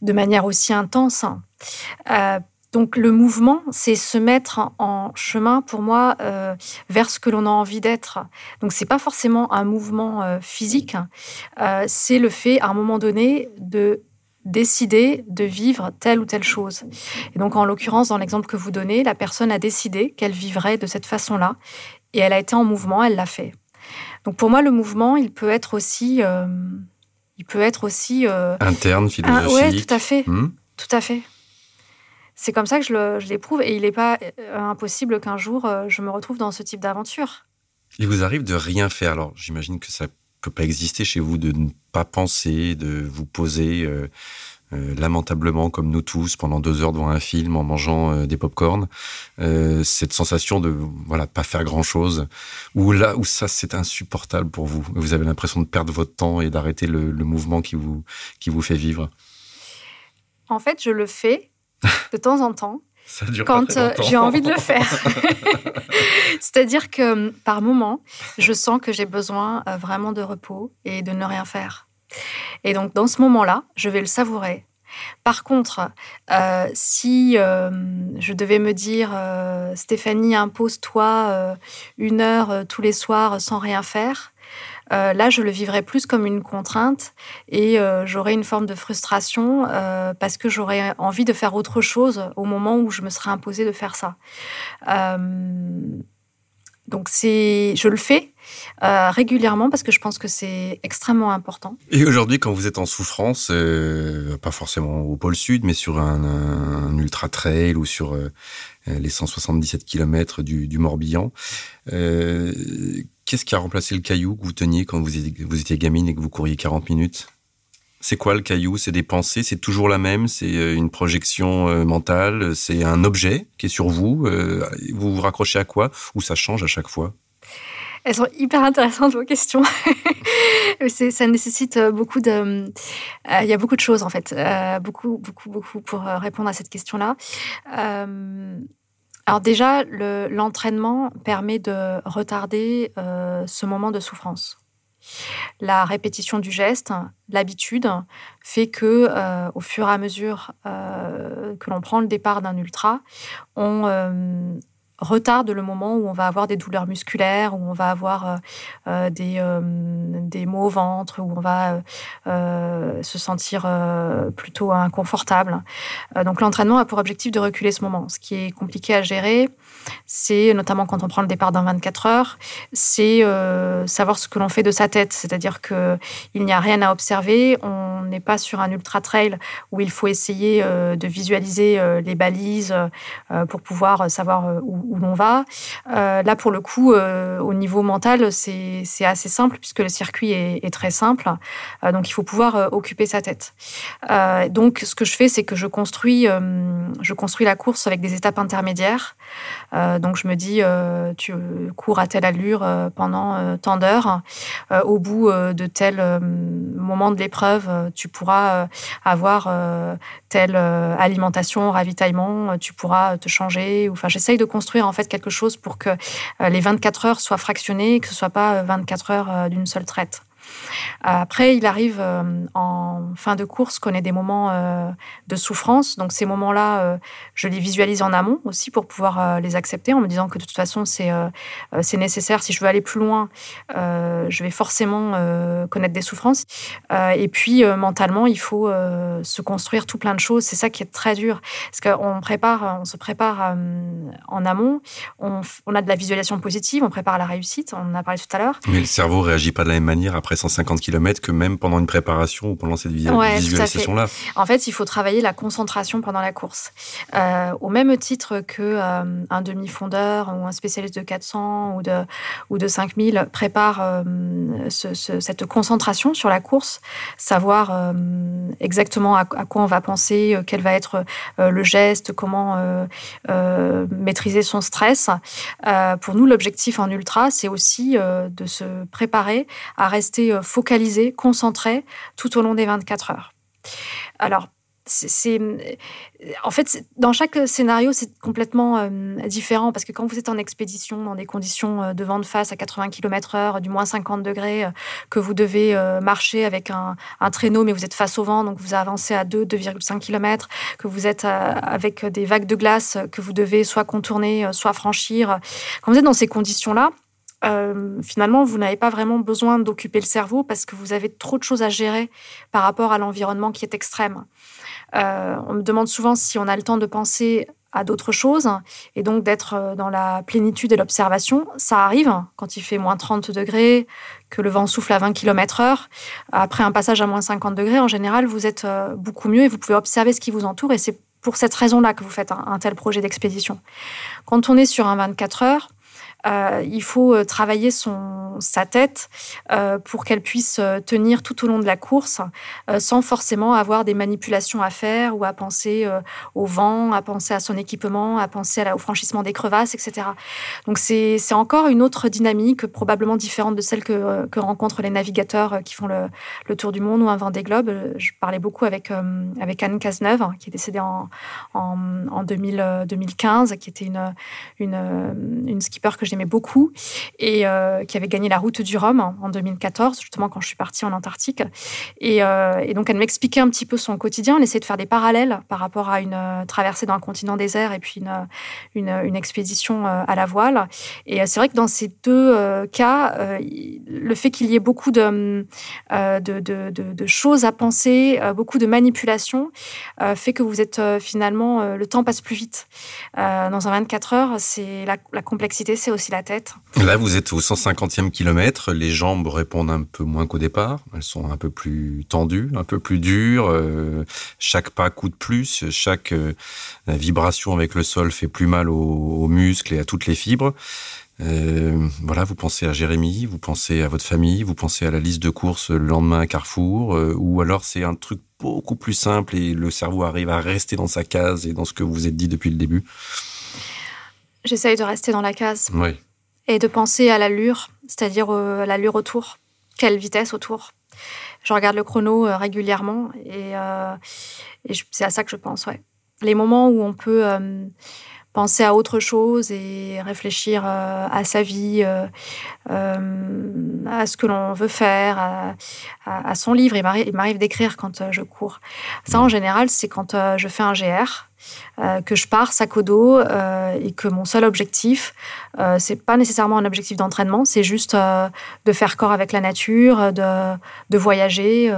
S2: de manière aussi intense. Euh, donc le mouvement, c'est se mettre en chemin pour moi vers ce que l'on a envie d'être. Donc c'est pas forcément un mouvement physique, c'est le fait à un moment donné de décider de vivre telle ou telle chose. Et donc en l'occurrence dans l'exemple que vous donnez, la personne a décidé qu'elle vivrait de cette façon-là et elle a été en mouvement, elle l'a fait. Donc pour moi, le mouvement, il peut être aussi, euh, il peut être aussi
S1: euh, interne, philosophique.
S2: oui, tout à fait, hmm. tout à fait. C'est comme ça que je l'éprouve et il n'est pas euh, impossible qu'un jour je me retrouve dans ce type d'aventure.
S1: Il vous arrive de rien faire. Alors j'imagine que ça peut pas exister chez vous de ne pas penser, de vous poser euh, lamentablement comme nous tous pendant deux heures devant un film en mangeant euh, des pop-corn. Euh, cette sensation de voilà pas faire grand chose ou là où ça c'est insupportable pour vous. Vous avez l'impression de perdre votre temps et d'arrêter le, mouvement qui vous qui vous fait vivre.
S2: En fait, je le fais de temps en temps. quand j'ai envie de le faire. C'est-à-dire que par moment, je sens que j'ai besoin vraiment de repos et de ne rien faire. Et donc, dans ce moment-là, je vais le savourer. Par contre, euh, si euh, je devais me dire, euh, Stéphanie, impose-toi une heure tous les soirs sans rien faire, là, je le vivrais plus comme une contrainte et j'aurais une forme de frustration parce que j'aurais envie de faire autre chose au moment où je me serais imposé de faire ça. Donc je le fais euh, régulièrement parce que je pense que c'est extrêmement important.
S1: Et aujourd'hui, quand vous êtes en souffrance, euh, pas forcément au pôle sud, mais sur un, ultra trail ou sur euh, les 177 km du, du Morbihan, qu'est-ce qui a remplacé le caillou que vous teniez quand vous étiez, vous étiez gamine et que vous couriez 40 minutes? C'est quoi le caillou? C'est des pensées? C'est toujours la même? C'est euh, une projection euh, mentale? C'est un objet qui est sur vous? Euh, Vous vous raccrochez à quoi? Ou ça change à chaque fois?
S2: Elles sont hyper intéressantes vos questions. ça nécessite beaucoup de. Il y a beaucoup de choses en fait, beaucoup, beaucoup, beaucoup pour répondre à cette question-là. alors déjà, l'entraînement permet de retarder ce moment de souffrance. La répétition du geste, l'habitude, fait que, euh, au fur et à mesure euh, que l'on prend le départ d'un ultra, on, euh, retarde le moment où on va avoir des douleurs musculaires, où on va avoir euh, euh, des, euh, des maux au ventre, où on va se sentir plutôt inconfortable. donc l'entraînement a pour objectif de reculer ce moment. Ce qui est compliqué à gérer, c'est notamment quand on prend le départ dans 24 heures, c'est savoir ce que l'on fait de sa tête. C'est-à-dire qu'il n'y a rien à observer, on n'est pas sur un ultra trail où il faut essayer de visualiser les balises pour pouvoir savoir où où, l'on va. là, pour le coup, au niveau mental, c'est assez simple puisque le circuit est, est très simple. donc, il faut pouvoir occuper sa tête. donc, ce que je fais, c'est que je construis, je construis la course avec des étapes intermédiaires. Donc, je me dis, tu cours à telle allure pendant tant d'heures. au bout de tel moment de l'épreuve, tu pourras avoir telle alimentation, ravitaillement, tu pourras te changer. Enfin, j'essaye de construire en fait quelque chose pour que les 24 heures soient fractionnées, que ce soit pas 24 heures d'une seule traite. Après, il arrive euh, en fin de course qu'on ait des moments euh, de souffrance. Donc ces moments-là, euh, je les visualise en amont aussi pour pouvoir les accepter en me disant que de toute façon, c'est nécessaire. Si je veux aller plus loin, je vais forcément connaître des souffrances. et puis mentalement, il faut se construire tout plein de choses. C'est ça qui est très dur. Parce qu'on prépare, on se prépare en amont. On, a de la visualisation positive, on prépare la réussite. On en a parlé tout à l'heure.
S1: Mais le cerveau réagit pas de la même manière après 150 km que même pendant une préparation ou pendant cette visualisation-là.
S2: En fait, il faut travailler la concentration pendant la course. Euh, au même titre que euh, un demi-fondeur ou un spécialiste de 400 ou de, ou de 5000 prépare euh, cette concentration sur la course, savoir exactement à, quoi on va penser, quel va être le geste, comment maîtriser son stress. pour nous, l'objectif en ultra, c'est aussi de se préparer à rester euh, focalisé, concentré tout au long des 24 heures. Alors, c'est en fait dans chaque scénario c'est complètement euh, différent parce que quand vous êtes en expédition dans des conditions euh, de vent de face à 80 km/h du moins 50 degrés que vous devez marcher avec un, traîneau mais vous êtes face au vent donc vous avancez à 2 2,5 km que vous êtes avec des vagues de glace que vous devez soit contourner soit franchir quand vous êtes dans ces conditions là euh, finalement, vous n'avez pas vraiment besoin d'occuper le cerveau parce que vous avez trop de choses à gérer par rapport à l'environnement qui est extrême. Euh, on me demande souvent si on a le temps de penser à d'autres choses et donc d'être euh, dans la plénitude et l'observation. Ça arrive quand il fait moins 30 degrés, que le vent souffle à 20 km heure. Après un passage à moins 50 degrés, en général, vous êtes beaucoup mieux et vous pouvez observer ce qui vous entoure et c'est pour cette raison-là que vous faites un tel projet d'expédition. Quand on est sur un 24 heures, euh, il faut euh, travailler son, sa tête euh, pour qu'elle puisse tenir tout au long de la course sans forcément avoir des manipulations à faire ou à penser au vent, à penser à son équipement, à penser au franchissement des crevasses, etc. Donc c'est encore une autre dynamique, probablement différente de celle que, rencontrent les navigateurs qui font le, tour du monde ou un Vendée Globe. Je parlais beaucoup avec, Anne Cazeneuve, qui est décédée en, en, en 2000, 2015, qui était une, une, une skipper que j'aimais beaucoup et euh, qui avait gagné la route du Rhum en 2014, justement quand je suis partie en Antarctique. Euh, et, donc elle m'expliquait un petit peu son quotidien. Elle essayait de faire des parallèles par rapport à une euh, traversée d'un continent désert et puis une, une, expédition à la voile. Et c'est vrai que dans ces deux cas, le fait qu'il y ait beaucoup de, de, de, de, choses à penser, beaucoup de manipulations, fait que vous êtes finalement, le temps passe plus vite. dans un 24 heures, c'est la, la complexité, c'est aussi la tête.
S1: Là, vous êtes au 150e kilomètre. Les jambes répondent un peu moins qu'au départ. Elles sont un peu plus tendues, un peu plus dures. Euh, chaque pas coûte plus. Chaque euh, vibration avec le sol fait plus mal aux, muscles et à toutes les fibres. Euh, voilà, vous pensez à Jérémy, vous pensez à votre famille, vous pensez à la liste de courses le lendemain à Carrefour, ou alors c'est un truc beaucoup plus simple et le cerveau arrive à rester dans sa case et dans ce que vous vous êtes dit depuis le début?
S2: J'essaye de rester dans la case. Et de penser à l'allure, c'est-à-dire euh, l'allure autour. Quelle vitesse autour Je regarde le chrono euh, régulièrement et, euh, c'est à ça que je pense, ouais. Les moments où on peut penser à autre chose et réfléchir à sa vie, à ce que l'on veut faire, à, son livre. Il m'arrive d'écrire quand je cours. Ça, en général, c'est quand je fais un GR euh, que je pars sac au dos euh, et que mon seul objectif, euh, c'est pas nécessairement un objectif d'entraînement, c'est juste de faire corps avec la nature, de, de voyager.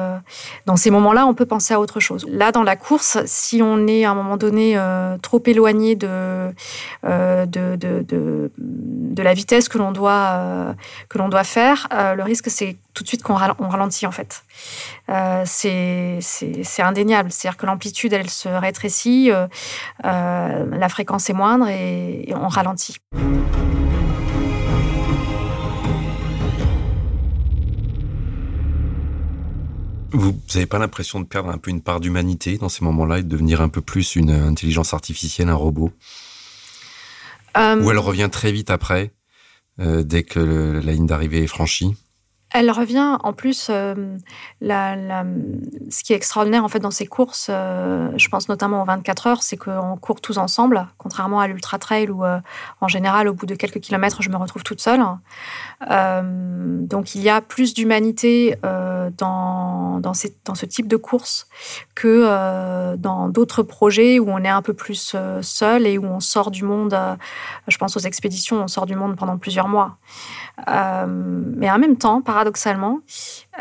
S2: Dans ces moments-là, on peut penser à autre chose. Là, dans la course, si on est à un moment donné trop éloigné de, de, de, de, la vitesse que l'on doit, que doit faire, le risque, c'est tout de suite qu'on ralentit en fait. c'est indéniable. C'est-à-dire que l'amplitude, elle se rétrécit. La fréquence est moindre et on ralentit.
S1: Vous n'avez pas l'impression de perdre un peu une part d'humanité dans ces moments-là et de devenir un peu plus une intelligence artificielle, un robot? Euh, Ou elle revient très vite après, euh, dès que la ligne d'arrivée est franchie?
S2: Elle revient en plus, euh, ce qui est extraordinaire en fait dans ces courses, euh, je pense notamment aux 24 heures, c'est qu'on court tous ensemble, contrairement à l'ultra trail où euh, en général au bout de quelques kilomètres je me retrouve toute seule. donc il y a plus d'humanité dans, dans, dans, ce type de course que dans d'autres projets où on est un peu plus seul et où on sort du monde. je pense aux expéditions, on sort du monde pendant plusieurs mois. mais en même temps, par paradoxalement,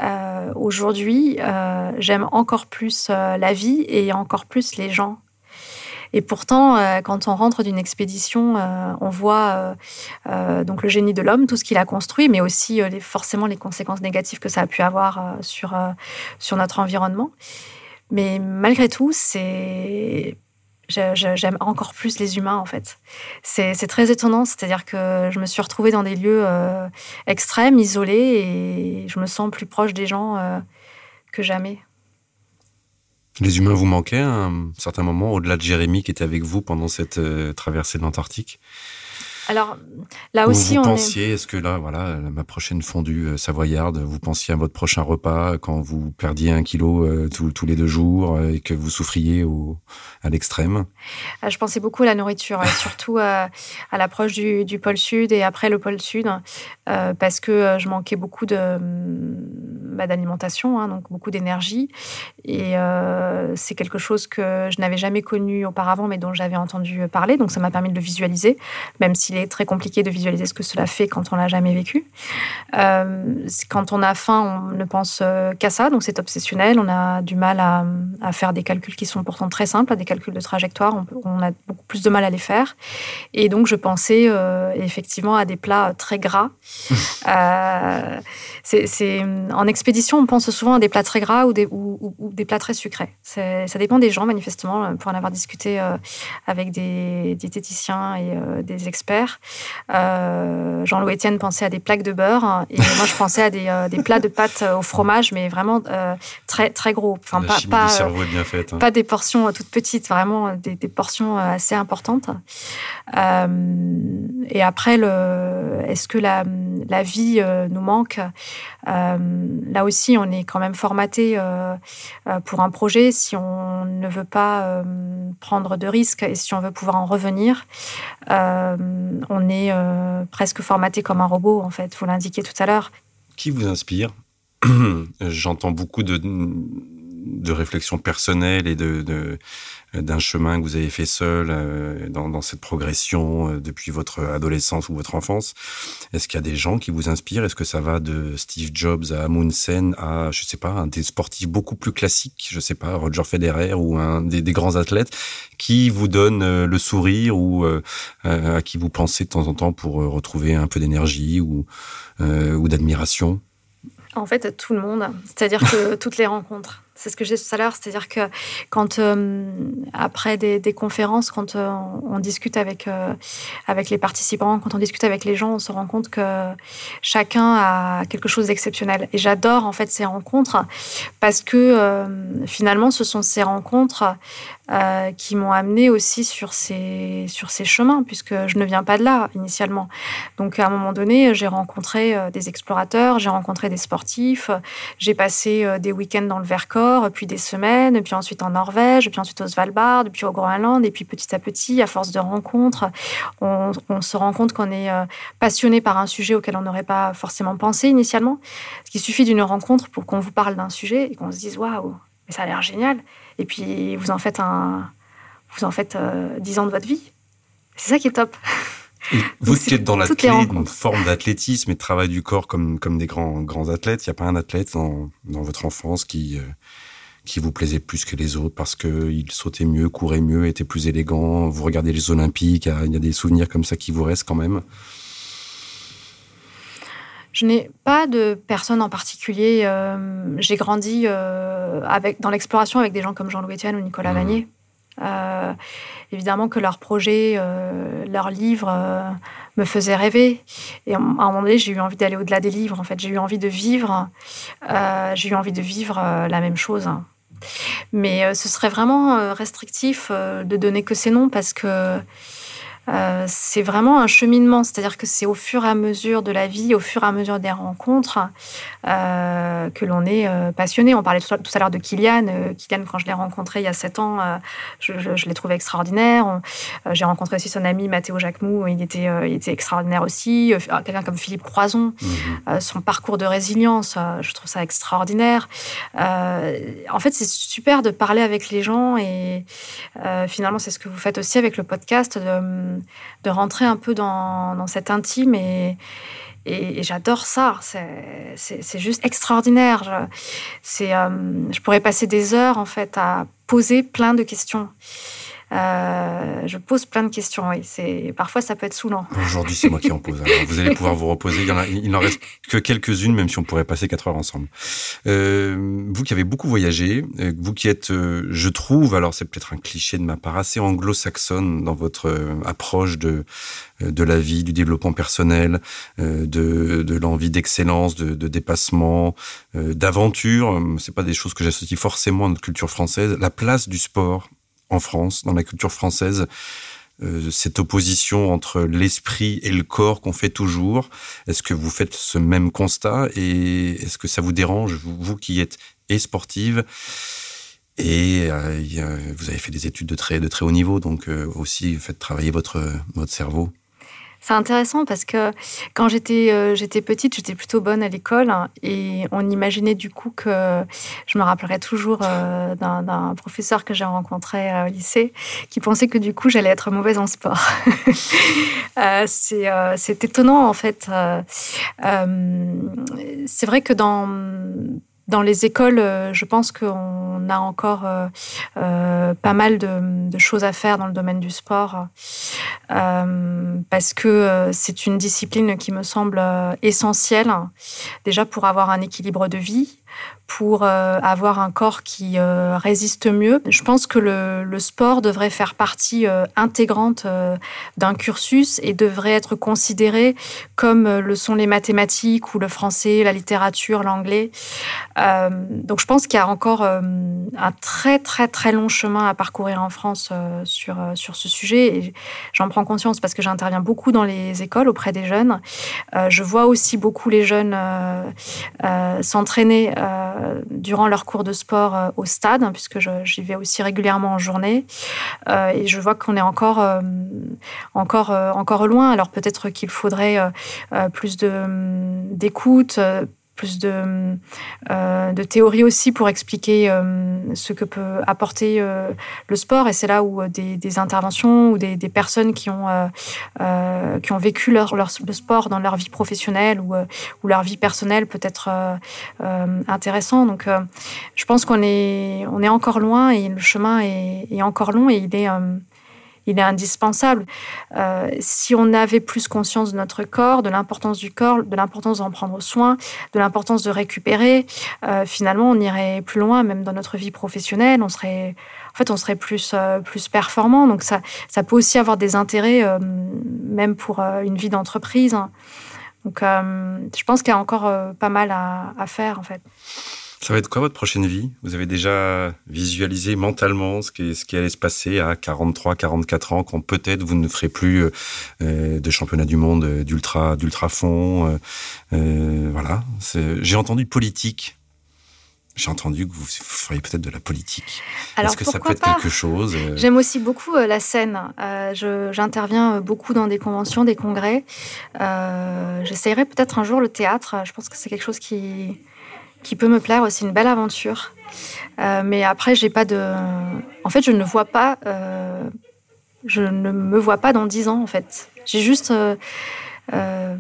S2: euh, aujourd'hui, euh, j'aime encore plus euh, la vie et encore plus les gens. Et pourtant, quand on rentre d'une expédition, on voit donc le génie de l'homme, tout ce qu'il a construit, mais aussi forcément les conséquences négatives que ça a pu avoir sur, sur notre environnement. Mais malgré tout, c'est j'aime encore plus les humains en fait. C'est très étonnant, c'est-à-dire que je me suis retrouvée dans des lieux euh, extrêmes, isolés, et je me sens plus proche des gens euh, que jamais.
S1: Les humains vous manquaient à un certain moment, au-delà de Jérémy qui était avec vous pendant cette euh, traversée de l'Antarctique?
S2: Alors là aussi,
S1: vous
S2: on
S1: pensiez, est-ce que là, voilà, ma prochaine fondue euh, savoyarde, vous pensiez à votre prochain repas quand vous perdiez un kilo euh, tous les deux jours euh, et que vous souffriez au, à l'extrême?
S2: Ah, Je pensais beaucoup à la nourriture, surtout à, l'approche du, du, pôle sud et après le pôle sud, parce que je manquais beaucoup de bah, d'alimentation, hein, donc beaucoup d'énergie, et c'est quelque chose que je n'avais jamais connu auparavant, mais dont j'avais entendu parler, donc ça m'a permis de le visualiser, même si il est très compliqué de visualiser ce que cela fait quand on l'a jamais vécu. Euh, quand on a faim, on ne pense euh, qu'à ça, donc c'est obsessionnel. On a du mal à, faire des calculs qui sont pourtant très simples, des calculs de trajectoire. On, a beaucoup plus de mal à les faire. Et donc je pensais euh, effectivement à des plats très gras. c'est en expédition, on pense souvent à des plats très gras ou des, ou, des plats très sucrés. Ça dépend des gens, manifestement, pour en avoir discuté avec des diététiciens et des experts. Euh, Jean-Louis Etienne pensait à des plaques de beurre hein, et moi je pensais à des, euh, plats de pâtes au fromage, mais vraiment euh, très très gros.
S1: Enfin pas pas, hein.
S2: pas des portions toutes petites, vraiment des, portions assez importantes. et après est-ce que la, la vie nous manque? Là aussi, on est quand même formaté pour un projet. Si on ne veut pas prendre de risques et si on veut pouvoir en revenir, on est euh, presque formaté comme un robot, en fait. Vous l'indiquez tout à l'heure.
S1: Qui vous inspire? J'entends beaucoup de, de réflexions personnelles et de, d'un chemin que vous avez fait seul euh, dans, cette progression euh, depuis votre adolescence ou votre enfance. Est-ce qu'il y a des gens qui vous inspirent? Est-ce que ça va de Steve Jobs à Amundsen à, je sais pas, un des sportifs beaucoup plus classiques, je sais pas, Roger Federer ou un des, grands athlètes qui vous donne euh, le sourire ou à qui vous pensez de temps en temps pour retrouver un peu d'énergie ou, ou d'admiration?
S2: En fait, tout le monde. C'est-à-dire que toutes les rencontres. C'est ce que j'ai dit tout à l'heure, c'est-à-dire que quand euh, après des, conférences, quand euh, on discute avec euh, avec les participants, quand on discute avec les gens, on se rend compte que chacun a quelque chose d'exceptionnel. Et j'adore en fait ces rencontres parce que finalement, ce sont ces rencontres qui m'ont amené aussi sur ces chemins, puisque je ne viens pas de là initialement. Donc à un moment donné, j'ai rencontré des explorateurs, j'ai rencontré des sportifs, j'ai passé des week-ends dans le Vercors puis des semaines, puis ensuite en Norvège, puis ensuite au Svalbard, puis au Groenland, et puis petit à petit, à force de rencontres, on, se rend compte qu'on est euh, passionné par un sujet auquel on n'aurait pas forcément pensé initialement. Il suffit d'une rencontre pour qu'on vous parle d'un sujet et qu'on se dise waouh, mais ça a l'air génial. Et puis vous en faites un, vous en faites euh, dix ans de votre vie. C'est ça qui est top.
S1: Vous qui êtes dans la forme d'athlétisme et de travail du corps comme, comme des grands, grands athlètes, il n'y a pas un athlète dans, dans votre enfance qui, euh, qui vous plaisait plus que les autres parce qu'il sautait mieux, courait mieux, était plus élégant? Vous regardez les Olympiques, il y a des souvenirs comme ça qui vous restent quand même?
S2: Je n'ai pas de personne en particulier. Euh, j'ai grandi euh, avec, dans l'exploration avec des gens comme Jean-Louis Etienne ou Nicolas mmh. Vanier. évidemment que leurs projets, leurs livres me faisaient rêver. Et à un moment donné, j'ai eu envie d'aller au-delà des livres. En fait, j'ai eu envie de vivre. j'ai eu envie de vivre la même chose. Mais ce serait vraiment restrictif de donner que ces noms parce que euh, c'est vraiment un cheminement, c'est-à-dire que c'est au fur et à mesure de la vie, au fur et à mesure des rencontres, euh, que l'on est euh, passionné. On parlait tout à, l'heure de Kylian. Kylian, quand je l'ai rencontré il y a sept ans, je, l'ai trouvé extraordinaire. J'ai rencontré aussi son ami Mathéo Jacquemou, il était, il était extraordinaire aussi. Quelqu'un comme Philippe Croison, mhm. son parcours de résilience, je trouve ça extraordinaire. en fait, c'est super de parler avec les gens et finalement, c'est ce que vous faites aussi avec le podcast. De, de rentrer un peu dans, dans cet intime et, et, j'adore ça. C'est juste extraordinaire. Je, euh, je pourrais passer des heures en fait à poser plein de questions. Euh, je pose plein de questions. Oui, parfois ça peut être saoulant.
S1: Aujourd'hui, c'est moi qui en pose. vous allez pouvoir vous reposer. Il n'en reste que quelques-unes, même si on pourrait passer quatre heures ensemble. Euh, vous qui avez beaucoup voyagé, euh, vous qui êtes, je trouve, alors c'est peut-être un cliché de ma part, assez anglo-saxonne dans votre approche de la vie, du développement personnel, de, l'envie d'excellence, de, de, dépassement, d'aventure. C'est pas des choses que j'associe forcément à notre culture française. La place du sport en France, dans la culture française, euh, cette opposition entre l'esprit et le corps qu'on fait toujours. Est-ce que vous faites ce même constat et est-ce que ça vous dérange, vous, qui êtes et sportive et euh, vous avez fait des études de très, de très haut niveau, donc euh, aussi faites travailler votre, votre cerveau?
S2: C'est intéressant parce que quand j'étais euh, j'étais petite, j'étais plutôt bonne à l'école hein, et on imaginait du coup que je me rappellerai toujours euh, d'un professeur que j'ai rencontré euh, au lycée qui pensait que du coup j'allais être mauvaise en sport. c'est étonnant en fait. c'est vrai que dans dans les écoles, euh, je pense qu'on a encore euh, euh, pas mal de, choses à faire dans le domaine du sport, parce que c'est une discipline qui me semble essentielle, déjà pour avoir un équilibre de vie, pour euh, avoir un corps qui euh, résiste mieux. Je pense que le, sport devrait faire partie euh, intégrante d'un cursus et devrait être considéré comme le sont les mathématiques ou le français, la littérature, l'anglais. donc je pense qu'il y a encore un très très très long chemin à parcourir en France sur, sur ce sujet et j'en prends conscience parce que j'interviens beaucoup dans les écoles auprès des jeunes. je vois aussi beaucoup les jeunes s'entraîner durant leurs cours de sport euh, au stade, hein, puisque j'y vais aussi régulièrement en journée. Euh, et je vois qu'on est encore, encore, encore loin. Alors peut-être qu'il faudrait plus d'écoute plus de, euh, de théories aussi pour expliquer euh, ce que peut apporter euh, le sport. Et c'est là où des, interventions ou des, personnes qui ont, qui ont vécu leur, leur, le sport dans leur vie professionnelle ou, ou leur vie personnelle peut être intéressant. Donc je pense qu'on est, on est encore loin et le chemin est, est encore long et il est il est indispensable. Euh, si on avait plus conscience de notre corps, de l'importance du corps, de l'importance d'en prendre soin, de l'importance de récupérer, euh, finalement, on irait plus loin, même dans notre vie professionnelle. On serait, en fait, on serait plus euh, plus performant. Donc ça, ça peut aussi avoir des intérêts, même pour une vie d'entreprise. Donc, je pense qu'il y a encore pas mal à, à faire, en fait.
S1: Ça va être quoi votre prochaine vie? Vous avez déjà visualisé mentalement ce qui, ce qui allait se passer à 43, 44 ans, quand peut-être vous ne ferez plus euh, de championnat du monde euh, d'ultra, d'ultra fond. Euh, voilà. J'ai entendu politique. J'ai entendu que vous feriez peut-être de la politique. Est-ce que ça peut être quelque chose
S2: J'aime aussi beaucoup la scène. J'interviens beaucoup dans des conventions, des congrès. J'essayerai peut-être un jour le théâtre. Je pense que c'est quelque chose qui, qui peut me plaire aussi, une belle aventure. Euh, mais après, j'ai pas de. En fait, je ne vois pas. Euh, je ne me vois pas dans dix ans, en fait. J'ai juste. Euh,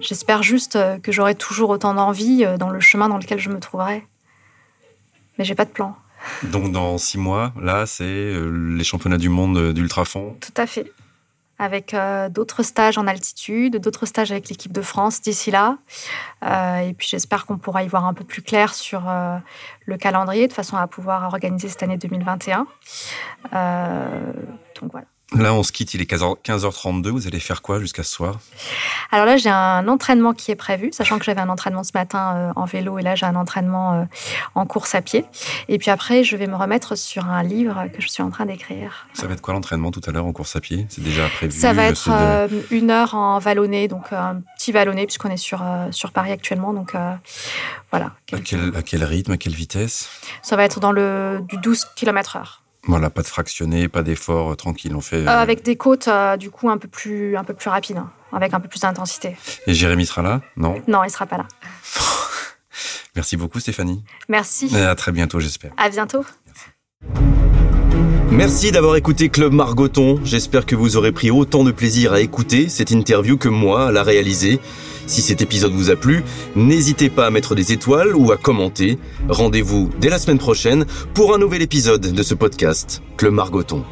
S2: j'espère juste que j'aurai toujours autant d'envie dans le chemin dans lequel je me trouverai. Mais j'ai pas de plan.
S1: Donc dans six mois, là, c'est les championnats du monde d'ultrafond
S2: Tout à fait. Avec euh, d'autres stages en altitude, d'autres stages avec l'équipe de France d'ici là. Euh, et puis j'espère qu'on pourra y voir un peu plus clair sur euh, le calendrier de façon à pouvoir organiser cette année 2021. donc voilà.
S1: Là, on se quitte, il est 15h32. Vous allez faire quoi jusqu'à ce soir?
S2: Alors là, j'ai un entraînement qui est prévu, sachant que j'avais un entraînement ce matin euh, en vélo et là, j'ai un entraînement euh, en course à pied. Et puis après, je vais me remettre sur un livre que je suis en train d'écrire.
S1: Ça va être quoi l'entraînement tout à l'heure en course à pied? C'est déjà prévu
S2: Ça va être euh, une heure en vallonné, donc un petit vallonné, puisqu'on est sur, sur Paris actuellement. Donc voilà.
S1: À quel, à quel rythme, à quelle vitesse?
S2: Ça va être dans le du 12 km heure.
S1: Voilà, pas de fractionné, pas d'effort, euh, tranquille, on fait.
S2: Euh, avec des côtes, euh, du coup, un peu plus, un peu plus rapides, hein, avec un peu plus d'intensité.
S1: Et Jérémy sera là Non?
S2: Non, il sera pas là.
S1: Merci beaucoup, Stéphanie.
S2: Merci.
S1: Et à très bientôt, j'espère.
S2: À bientôt.
S1: Merci d'avoir écouté Club Margoton. J'espère que vous aurez pris autant de plaisir à écouter cette interview que moi à la réaliser. Si cet épisode vous a plu, n'hésitez pas à mettre des étoiles ou à commenter. Rendez-vous dès la semaine prochaine pour un nouvel épisode de ce podcast, Club Margoton.